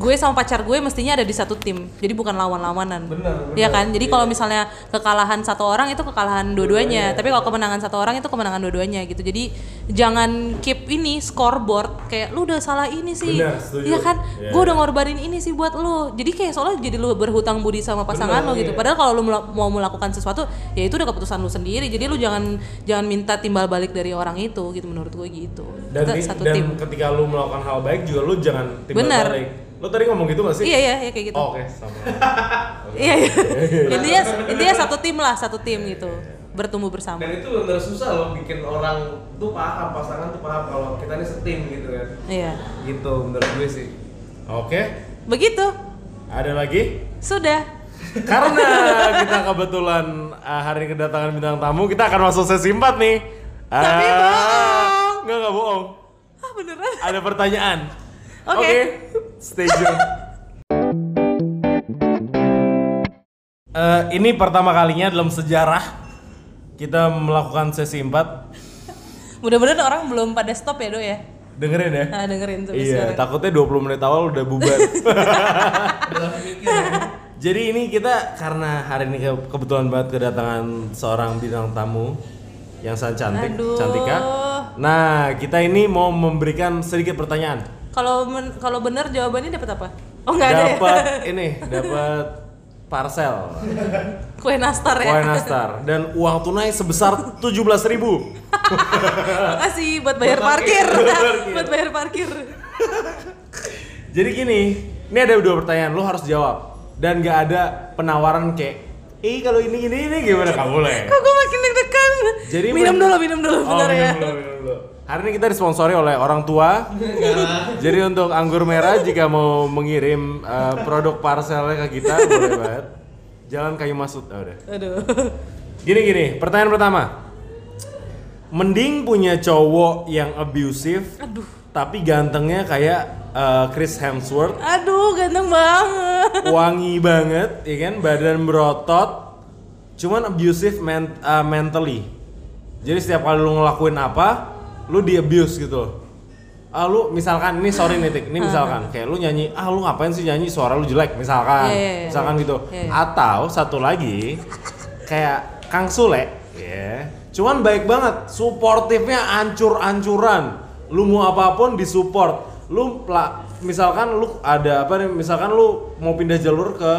Gue sama pacar gue mestinya ada di satu tim, jadi bukan lawan-lawanan. Bener, Iya kan? Jadi kalau misalnya kekalahan satu orang itu kekalahan dua-duanya, tapi kalau kemenangan satu orang itu kemenangan dua-duanya gitu. Jadi jangan keep ini scoreboard kayak lu udah salah ini sih Benar, setuju. iya kan Iya, gue iya. udah ngorbanin ini sih buat lu jadi kayak soalnya jadi lu berhutang budi sama pasangan lo Benar, gitu iya. padahal kalau lu mau melakukan sesuatu ya itu udah keputusan lu sendiri jadi lu jangan jangan minta timbal balik dari orang itu gitu menurut gue gitu Dan, Kita satu dan tim ketika lu melakukan hal baik juga lu jangan timbal Benar. balik. Lu tadi ngomong gitu gak sih? iya iya ya kayak gitu Oh, Oke, sama. iya iya intinya intinya satu tim lah satu tim gitu bertumbuh bersama Dan itu benar susah loh bikin orang tuh paham pasangan tuh paham kalau kita ini setim gitu kan. iya Gitu menurut gue sih. Oke. begitu Ada lagi? sudah Karena kita kebetulan uh, hari kedatangan bintang tamu, kita akan masuk sesi 4 nih. Tapi Ah, bohong. Enggak, enggak bohong. ah beneran Ada pertanyaan. Oke. stay tune. Eh, ini pertama kalinya dalam sejarah kita melakukan sesi 4. mudah-mudahan orang belum pada stop ya do ya Dengerin ya. nah dengerin sampai Iya, sekarang takutnya 20 menit awal udah bubar. Jadi ini kita karena hari ini ke- kebetulan banget kedatangan seorang bintang tamu yang sangat cantik, Aduh. cantika. Nah, kita ini mau memberikan sedikit pertanyaan. Kalau kalau benar jawabannya dapat apa? Oh nggak ada Dapat ya ini, dapat parcel. Kue nastar ya? Kue nastar. Dan uang tunai sebesar 17.000 ribu. makasih buat bayar parkir. buat bayar parkir. Jadi gini, ini ada dua pertanyaan, lo harus jawab. Dan gak ada penawaran kayak, ih kalau ini ini ini gimana? Kamu boleh. kok gue makin deg-degan? Jadi minum dulu minum dulu Oh, bentar ya. dulu, minum dulu. Hari ini kita disponsori oleh orang tua. Jadi untuk anggur merah jika mau mengirim uh, produk parcelnya ke kita boleh banget. Jalan kayu masuk, ah, udah. aduh Gini gini, pertanyaan pertama. Mending punya cowok yang abusive, aduh tapi gantengnya kayak uh, Chris Hemsworth, aduh ganteng banget wangi banget, ya kan, badan berotot, cuman abusive men- uh, mentally. Jadi setiap kali lu ngelakuin apa, lu di abuse gitu loh. Ah lu misalkan ini sorry nih Tik, ini misalkan kayak lu nyanyi, ah lu ngapain sih nyanyi suara lu jelek misalkan. Iya, iya, iya. misalkan gitu. Iya, iya. Atau satu lagi kayak Kang Sule, ya. Cuman baik banget, suportifnya ancur-ancuran. Lu mau apa pun disupport. Lu pla- misalkan lu ada apa nih, misalkan lu mau pindah jalur ke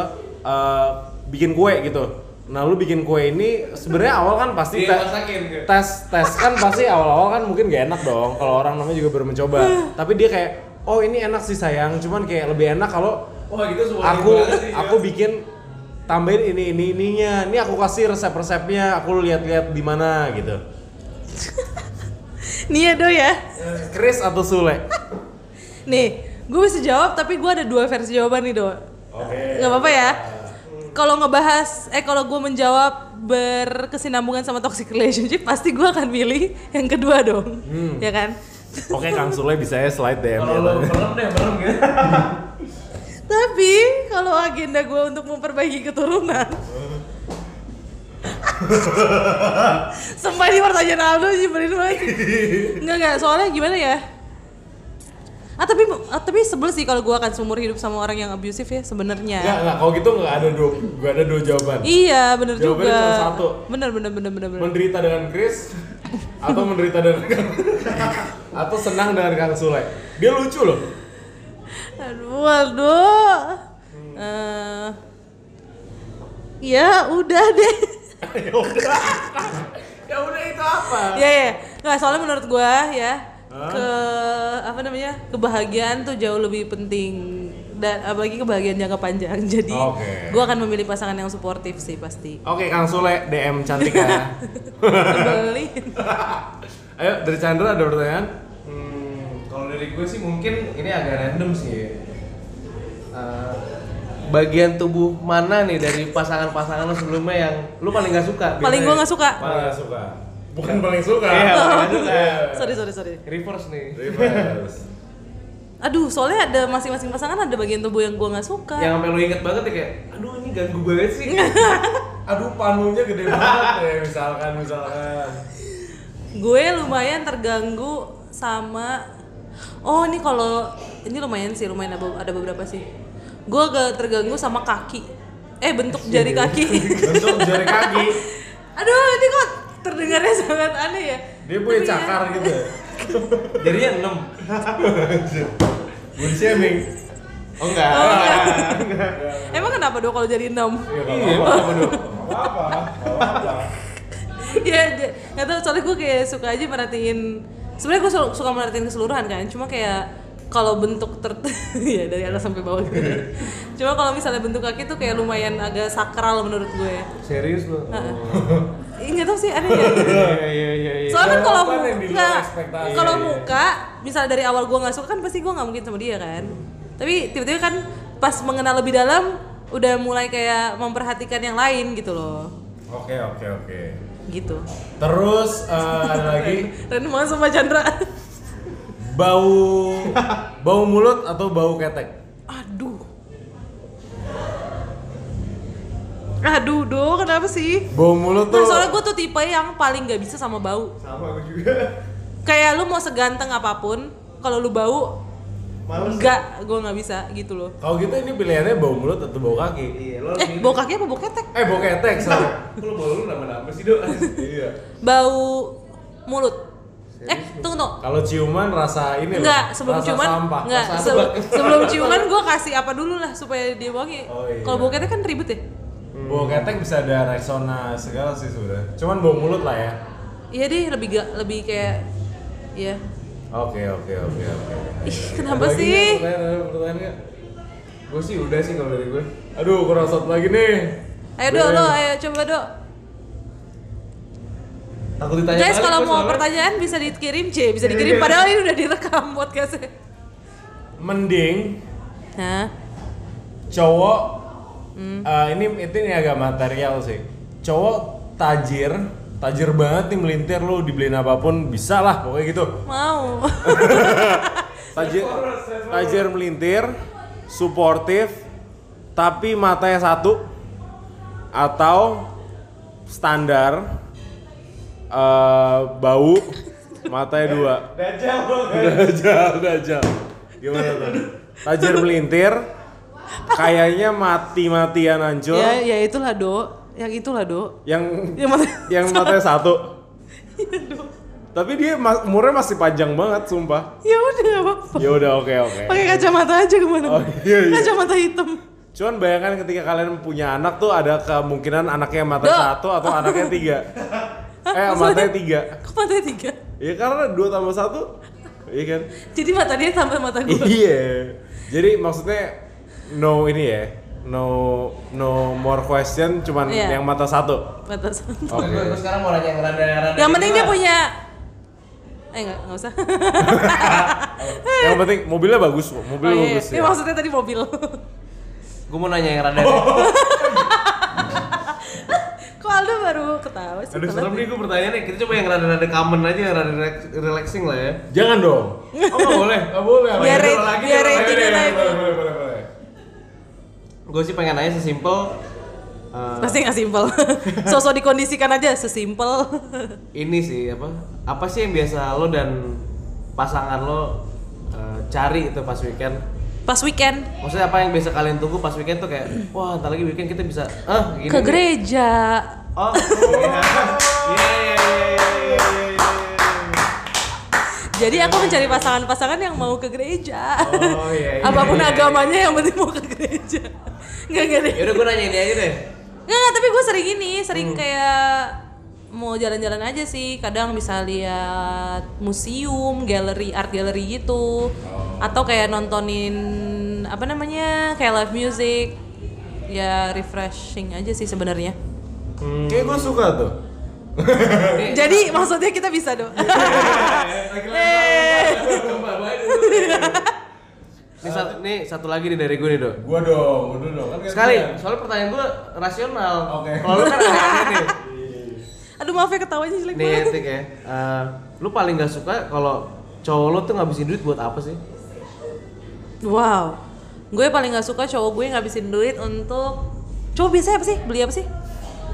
eh, bikin kue gitu. Nah, lu bikin kue ini sebenarnya awal kan pasti te- Dimasakin gitu. tes tes kan pasti awal-awal kan mungkin gak enak dong. Kalau orang namanya juga baru mencoba. Tapi dia kayak, "Oh, ini enak sih sayang, cuman kayak lebih enak kalau Wah gitu semua aku sih, aku ya. bikin tambahin ini ini ininya. Ini aku kasih resep-resepnya aku lihat-lihat di mana gitu. Nih ya do ya. Chris atau Sule? Nih gue bisa jawab tapi gue ada dua versi jawaban nih do. Oke. Nggak apa-apa ya kalau ngebahas eh kalau gue menjawab berkesinambungan sama toxic relationship pasti gue akan pilih yang kedua dong. Ya kan? Oke Kang Sule bisa ya slide DM Kalau lo merem deh merem gitu. tapi kalau agenda gue untuk memperbaiki keturunan. Sumpah ini pertanyaan Aldo nyebelin banget. Enggak enggak soalnya gimana ya Ah tapi ah, tapi sebel sih kalau gue akan seumur hidup sama orang yang abusive ya sebenarnya. Enggak, enggak, kalau gitu enggak ada dua, enggak ada dua jawaban. Iya bener Jawabannya juga. cuma satu. Bener bener bener bener bener. Menderita dengan Chris atau menderita dengan atau senang dengan Kang Sule. Dia lucu loh. Aduh, aduh. Eh, ya udah deh. ya udah. ya udah itu apa? ya ya. Nggak soalnya menurut gua ya? Ke apa namanya kebahagiaan tuh jauh lebih penting dan apalagi kebahagiaan jangka panjang. Jadi Oke. gua akan memilih pasangan yang suportif sih pasti. Oke, Kang Sule DM cantik ya. Nyebelin. Ayo dari Chandra ada pertanyaan? Hmm, kalau dari gue sih mungkin ini agak random sih. ya. Eh, bagian tubuh mana nih dari pasangan-pasangan lo sebelumnya yang lu paling gak suka? Paling gua nggak suka. Paling gak suka. Bukan paling suka. Iya, paling suka. sorry sorry sorry. Reverse nih. Reverse. Aduh, soalnya ada masing-masing pasangan ada bagian tubuh yang gua nggak suka. Yang sampai lu inget banget ya kayak, aduh ini ganggu banget sih. Aduh panunya gede banget ya misalkan misalkan. gue lumayan terganggu sama oh ini kalau ini lumayan sih lumayan ada, ada beberapa sih gue agak terganggu sama kaki eh bentuk jari kaki Bentuk jari kaki. aduh ini kok terdengarnya sangat aneh ya Dia punya Tapi ya, cakar gitu ya. Jadinya 6. Body shaming. Oh enggak. Oh, enggak. Emang kenapa dong kalau jadi enam? Iya, apa dong? Apa? Apa? ya nggak tahu soalnya gue kayak suka aja merhatiin sebenarnya gue suka merhatiin keseluruhan kan cuma kayak kalau bentuk ter ya dari atas sampai bawah gitu. Cuma kalau misalnya bentuk kaki tuh kayak lumayan agak sakral menurut gue. Serius lu? Ih, nggak tahu sih aneh ya? Iya iya iya soalnya kalau ekspektasi? kalau muka misalnya dari awal gue nggak suka kan pasti gue nggak mungkin sama dia kan. Tapi tiba-tiba kan pas mengenal lebih dalam udah mulai kayak memperhatikan yang lain gitu loh. Oke, oke, oke. gitu. Terus eh, ada lagi? Ren banget sama Chandra bau bau mulut atau bau ketek? Aduh. Aduh, do, kenapa sih? Bau mulut tuh Nah, soalnya gue tuh tipe yang paling gak bisa sama bau. Sama gue juga. Kayak lu mau seganteng apa pun, kalau lu bau, Males. enggak, gue nggak bisa gitu loh. Kalau gitu ini pilihannya bau mulut atau bau kaki? Iya, lo Eh, bau kaki apa bau ketek? Eh, bau ketek, sorry. Kok lo bau lu nama-nama sih, Dok? iya. Bau mulut. Eh, tunggu tunggu. Kalau ciuman rasa ini Enggak, sebelum rasa ciuman, sampah. enggak, Rasa se- apa? sebelum ciuman gue kasih apa dulu lah supaya dia wangi. Oh, iya. Kalau bau ketek kan ribet ya. Bau ketek bisa ada Rexona segala sih sebenarnya. Cuman bau mulut lah ya. Iya deh, lebih gak, lebih kayak, ya. Oke, oke, oke, oke. Ih, kenapa Ada sih? Pertanyaan, ada pertanyaan nggak? Gue sih udah sih kalau dari gue. Aduh, kurang satu lagi nih. Ayo do, lo, ayo coba do. Takut ditanya Guys, kalau mau soalnya. pertanyaan bisa dikirim C, bisa dikirim. Padahal ini udah direkam podcastnya. Mending Hah? cowok Hmm. eh, ini itu ini agak material sih. Cowok tajir, tajir banget nih melintir lu dibeliin apa pun bisa lah pokoknya gitu. Mau. Tajir, tajir melintir, suportif, tapi matanya satu atau standar eh, bau matanya dua. Dajjal lo. Dajjal, dajjal. Gimana tuh? Tajir melintir, kayaknya mati-matian hancur, ya, ya itulah do. Yang itulah do. yang Yang mana? yang matanya satu. Tapi dia ma- umurnya masih panjang banget, sumpah. Ya udah gak apa-apa. Ya udah, oke oke. Pakai kacamata aja ke mana? Oh, iya, iya. Kacamata hitam. Cuman bayangkan ketika kalian punya anak tuh ada kemungkinan anaknya mata Duh. satu atau anaknya tiga. eh matanya tiga. Kok matanya tiga? Ya karena dua tambah satu, iya kan? Jadi mata dia sampai mata gue. Iya. Jadi maksudnya no ini ya, no no more question, cuman Iya. yang mata satu. Mata satu. Oke. Gue sekarang mau nanya yang rada-rada. Yang penting dia punya Eh enggak, enggak usah. yang penting mobilnya bagus, kok. mobilnya oh, iya. bagus Ini ya. maksudnya tadi mobil. Gue mau nanya yang rada. Kok Aldo baru ketawa sih? Aduh serem nih gue pertanyaannya. Kita coba yang rada-rada common aja, yang rada relax- relaxing lah ya. Jangan dong. Oh nggak boleh. Nggak boleh. apa Biar lagi, biar ratingnya naik. Boleh, boleh, boleh, boleh. Gue sih pengen nanya sesimpel. eh, Pasti nggak simpel. Sosok dikondisikan aja sesimpel. ini sih apa? Apa sih yang biasa lo dan pasangan lo eh, cari itu pas weekend? Pas weekend Maksudnya apa yang biasa kalian tunggu pas weekend tuh kayak, wah ntar lagi weekend kita bisa, ah gini. ke nih." gereja. Oh, iya. Jadi aku mencari pasangan-pasangan yang mau ke gereja. Oh, iya, iya, Apa pun iya, iya. agamanya yang penting mau ke gereja. Enggak enggak deh. Yaudah gue nanya ini aja deh. Enggak, tapi gue sering ini, Hmm. sering kayak mau jalan-jalan aja sih. Kadang bisa lihat museum, galeri, art gallery gitu. Atau kayak nontonin apa namanya? kayak live music. Ya refreshing aja sih sebenarnya. Hmm. Kayak gue suka tuh. Jadi maksudnya kita bisa dong. Eh. Ini satu, nih satu lagi nih dari gue nih dok. Gua dong, gua dulu dong. Kan Sekali, soalnya pertanyaan gue rasional. Oke. Kalau lu kan nih. Aduh maaf ya ketawanya jelek Nih banget. etik ya. Eh, lu paling gak suka kalau cowok lu tuh ngabisin duit buat apa sih? Wow. Gue paling gak suka cowok gue ngabisin duit untuk Cowok biasanya apa sih? Beli apa sih?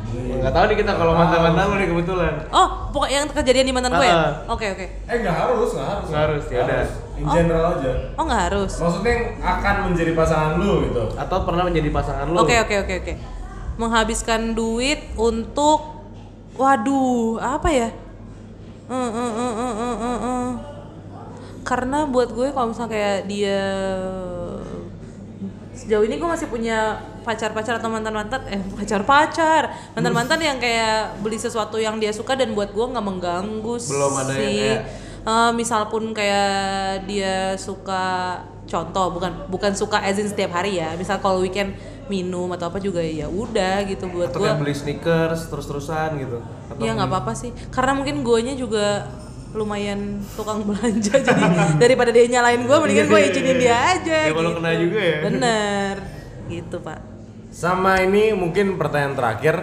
Nggak tahu nih kita kalau mantan-mantan lu nih kebetulan. Oh, pokok yang kejadian di mantan gue ya? Ah. Oke, oke. Eh nggak harus, nggak harus. Nggak harus, ya udah. In general aja. Oh, nggak harus. Maksudnya yang akan menjadi pasangan lu gitu. Atau pernah menjadi pasangan lu? Oke, oke, oke, oke. Menghabiskan duit untuk Waduh, apa ya? Eh, eh, eh, eh, eh, eh. karena buat gue kalau misalnya kayak dia sejauh ini gue masih punya pacar-pacar atau mantan-mantan eh pacar-pacar mantan-mantan yang kayak beli sesuatu yang dia suka dan buat gue nggak mengganggu Belum ada yang kayak- Eh, misal pun kayak dia suka contoh bukan bukan suka as in setiap hari ya. Misal kalau weekend minum atau apa juga ya udah gitu buat gue beli sneakers terus-terusan gitu. Atau ya nggak apa-apa sih. Karena mungkin guanya juga lumayan tukang belanja jadi daripada dia nyalain gue mendingan gue izinin dia aja Ya, kalau gitu. kena juga ya. bener gitu pak Sama ini mungkin pertanyaan terakhir.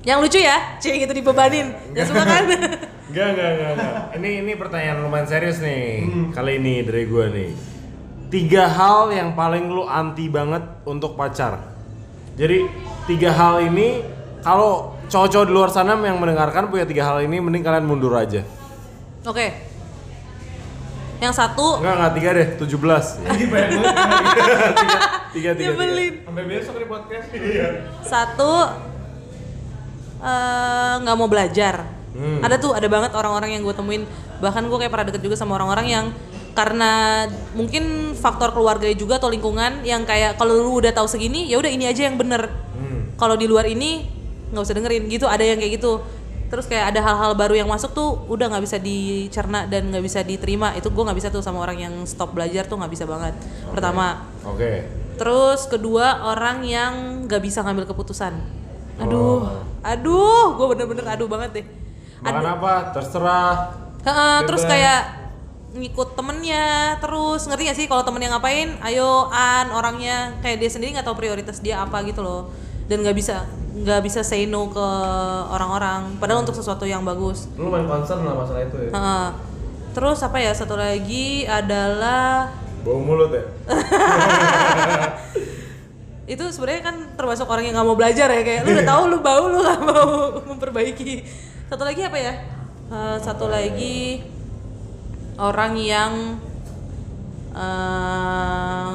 yang lucu ya cie gitu dibebanin ya suka kan Enggak, enggak, enggak, enggak. Ini ini pertanyaan lumayan serius nih. Kali ini dari gua nih. Tiga hal yang paling lu anti banget untuk pacar. Jadi tiga hal ini kalau cowok-cowok di luar sana yang mendengarkan punya tiga hal ini mending kalian mundur aja. Oke. Yang satu. Enggak, enggak tiga deh, 17 Ini banyak banget. Tiga, tiga, tiga nyebelin. Sampai besok di podcast. satu. Eh, nggak mau belajar. Hmm. ada tuh ada banget orang-orang yang gue temuin. Bahkan gue kayak pernah deket juga sama orang-orang yang karena mungkin faktor keluarga juga atau lingkungan yang kayak kalau lu udah tahu segini ya udah ini aja yang bener. Hmm. kalau di luar ini nggak usah dengerin. Gitu ada yang kayak gitu terus kayak ada hal-hal baru yang masuk tuh udah nggak bisa dicerna dan nggak bisa diterima itu gue nggak bisa tuh sama orang yang stop belajar tuh nggak bisa banget pertama Oke. Terus kedua orang yang nggak bisa ngambil keputusan. Aduh, Oh. aduh, gue bener-bener aduh banget deh. Makan apa? Terserah. Heeh, terus kayak ngikut temennya terus ngerti gak sih kalau temennya ngapain ayo an orangnya kayak dia sendiri nggak tahu prioritas dia apa gitu loh dan nggak bisa nggak bisa say no ke orang-orang padahal untuk sesuatu yang bagus Lu main concern lah masalah itu ya. Heeh. terus apa ya satu lagi adalah Bau mulut ya? itu sebenarnya kan termasuk orang yang nggak mau belajar ya kayak lu udah tahu lu bau lu nggak mau memperbaiki satu lagi apa ya Eh, satu lagi orang yang eh,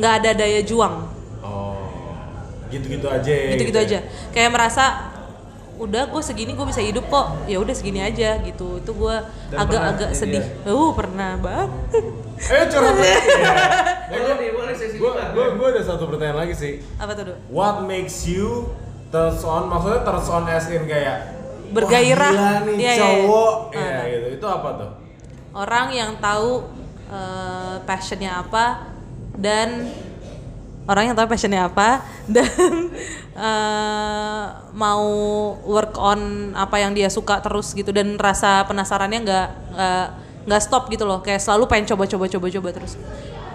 nggak ada daya juang. Gitu-gitu aja ya, gitu-gitu ya? aja kayak merasa udah gue segini gue bisa hidup kok ya udah segini aja gitu itu gue agak-agak sedih jadi uh pernah banget Eh curhat. Boleh boleh sesi Gue gue ada satu pertanyaan lagi sih. apa tuh? What makes you turns on? Maksudnya turns on as in kayak Bergairah. Wah, gila nih iya. cowok. Ah, Iya ah. gitu. Itu apa tuh? orang yang tahu eh, passionnya apa dan orang yang tahu passionnya apa dan eh, mau work on apa yang dia suka terus gitu dan rasa penasarannya nggak nggak nggak stop gitu loh. Kayak selalu pengen coba-coba coba-coba terus.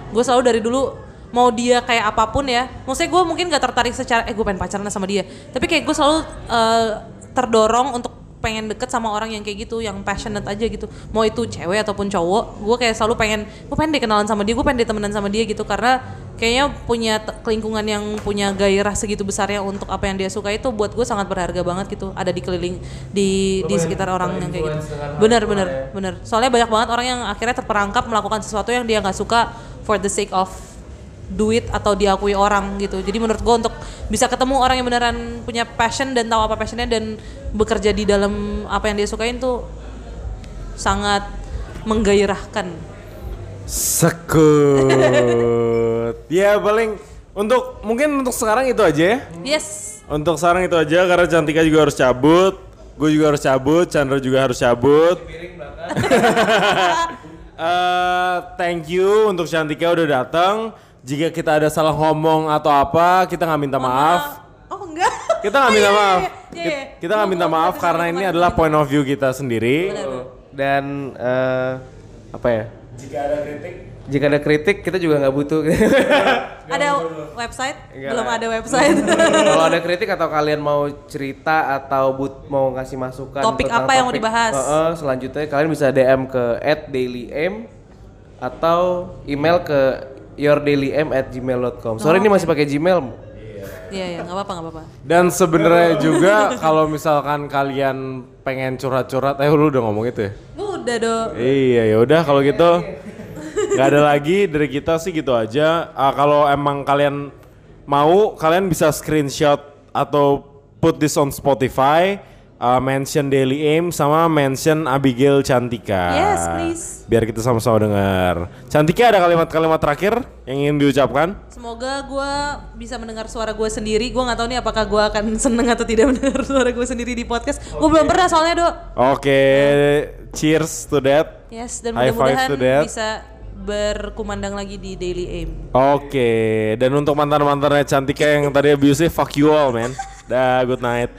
Gue selalu dari dulu mau dia kayak apa pun ya maksudnya gue mungkin gak tertarik secara eh gue pengen pacaran sama dia tapi kayak gue selalu eh, terdorong untuk pengen deket sama orang yang kayak gitu yang passionate aja gitu. Mau itu cewek ataupun cowok gue kayak selalu pengen gue pengen deh kenalan sama dia gue pengen deh temenan sama dia gitu karena kayaknya punya lingkungan yang punya gairah segitu besarnya untuk apa yang dia suka itu buat gue sangat berharga banget gitu ada di keliling di di sekitar orang yang kayak gitu. hal bener bener ya. bener. Soalnya banyak banget orang yang akhirnya terperangkap melakukan sesuatu yang dia nggak suka for the sake of duit atau diakui orang gitu. Jadi menurut gue untuk bisa ketemu orang yang beneran punya passion dan tahu apa passionnya dan bekerja di dalam apa yang dia sukain tuh sangat menggairahkan Sekut. ya paling untuk mungkin untuk sekarang itu aja ya. yes Untuk sekarang itu aja karena Cantika juga harus cabut. Gue juga harus cabut, Chandra juga harus cabut. Eh, thank you untuk Cantika udah datang. Jika kita ada salah ngomong atau apa, kita nggak minta maaf. oh enggak Kita nggak minta Iya, maaf. iya, iya. Kita nggak minta maaf karena ini adalah point of view kita sendiri. Dan eh, apa ya? Jika ada kritik, Jika ada kritik kita juga nggak butuh. ada website Enggak belum ada website Kalau ada kritik atau kalian mau cerita atau but mau ngasih masukan Topik tentang apa yang mau dibahas? Heeh, selanjutnya kalian bisa DM ke @dailym atau email ke yourdailym@gmail.com. Sorry ini masih pakai Gmail. iya iya nggak apa-apa nggak apa-apa Dan sebenarnya juga kalau misalkan kalian pengen curhat-curhat, eh lu udah ngomong itu ya? udah dong Iya ya udah kalau gitu nggak ada lagi dari kita sih gitu aja. Ah, kalau emang kalian mau, kalian bisa screenshot atau put this on Spotify. Uh, mention Daily Aim sama mention Abigail Cantika. Yes, please. Biar kita sama-sama dengar. Cantika ada kalimat-kalimat terakhir yang ingin diucapkan? Semoga gue bisa mendengar suara gue sendiri. Gue nggak tahu nih apakah gue akan seneng atau tidak mendengar suara gue sendiri di podcast. Gue belum pernah soalnya dok. Oke, cheers to that. Yes, dan mudah-mudahan bisa berkumandang lagi di Daily Aim. Oke, dan untuk mantan-mantannya Cantika yang tadi abusive, fuck you all man. Dah, good night.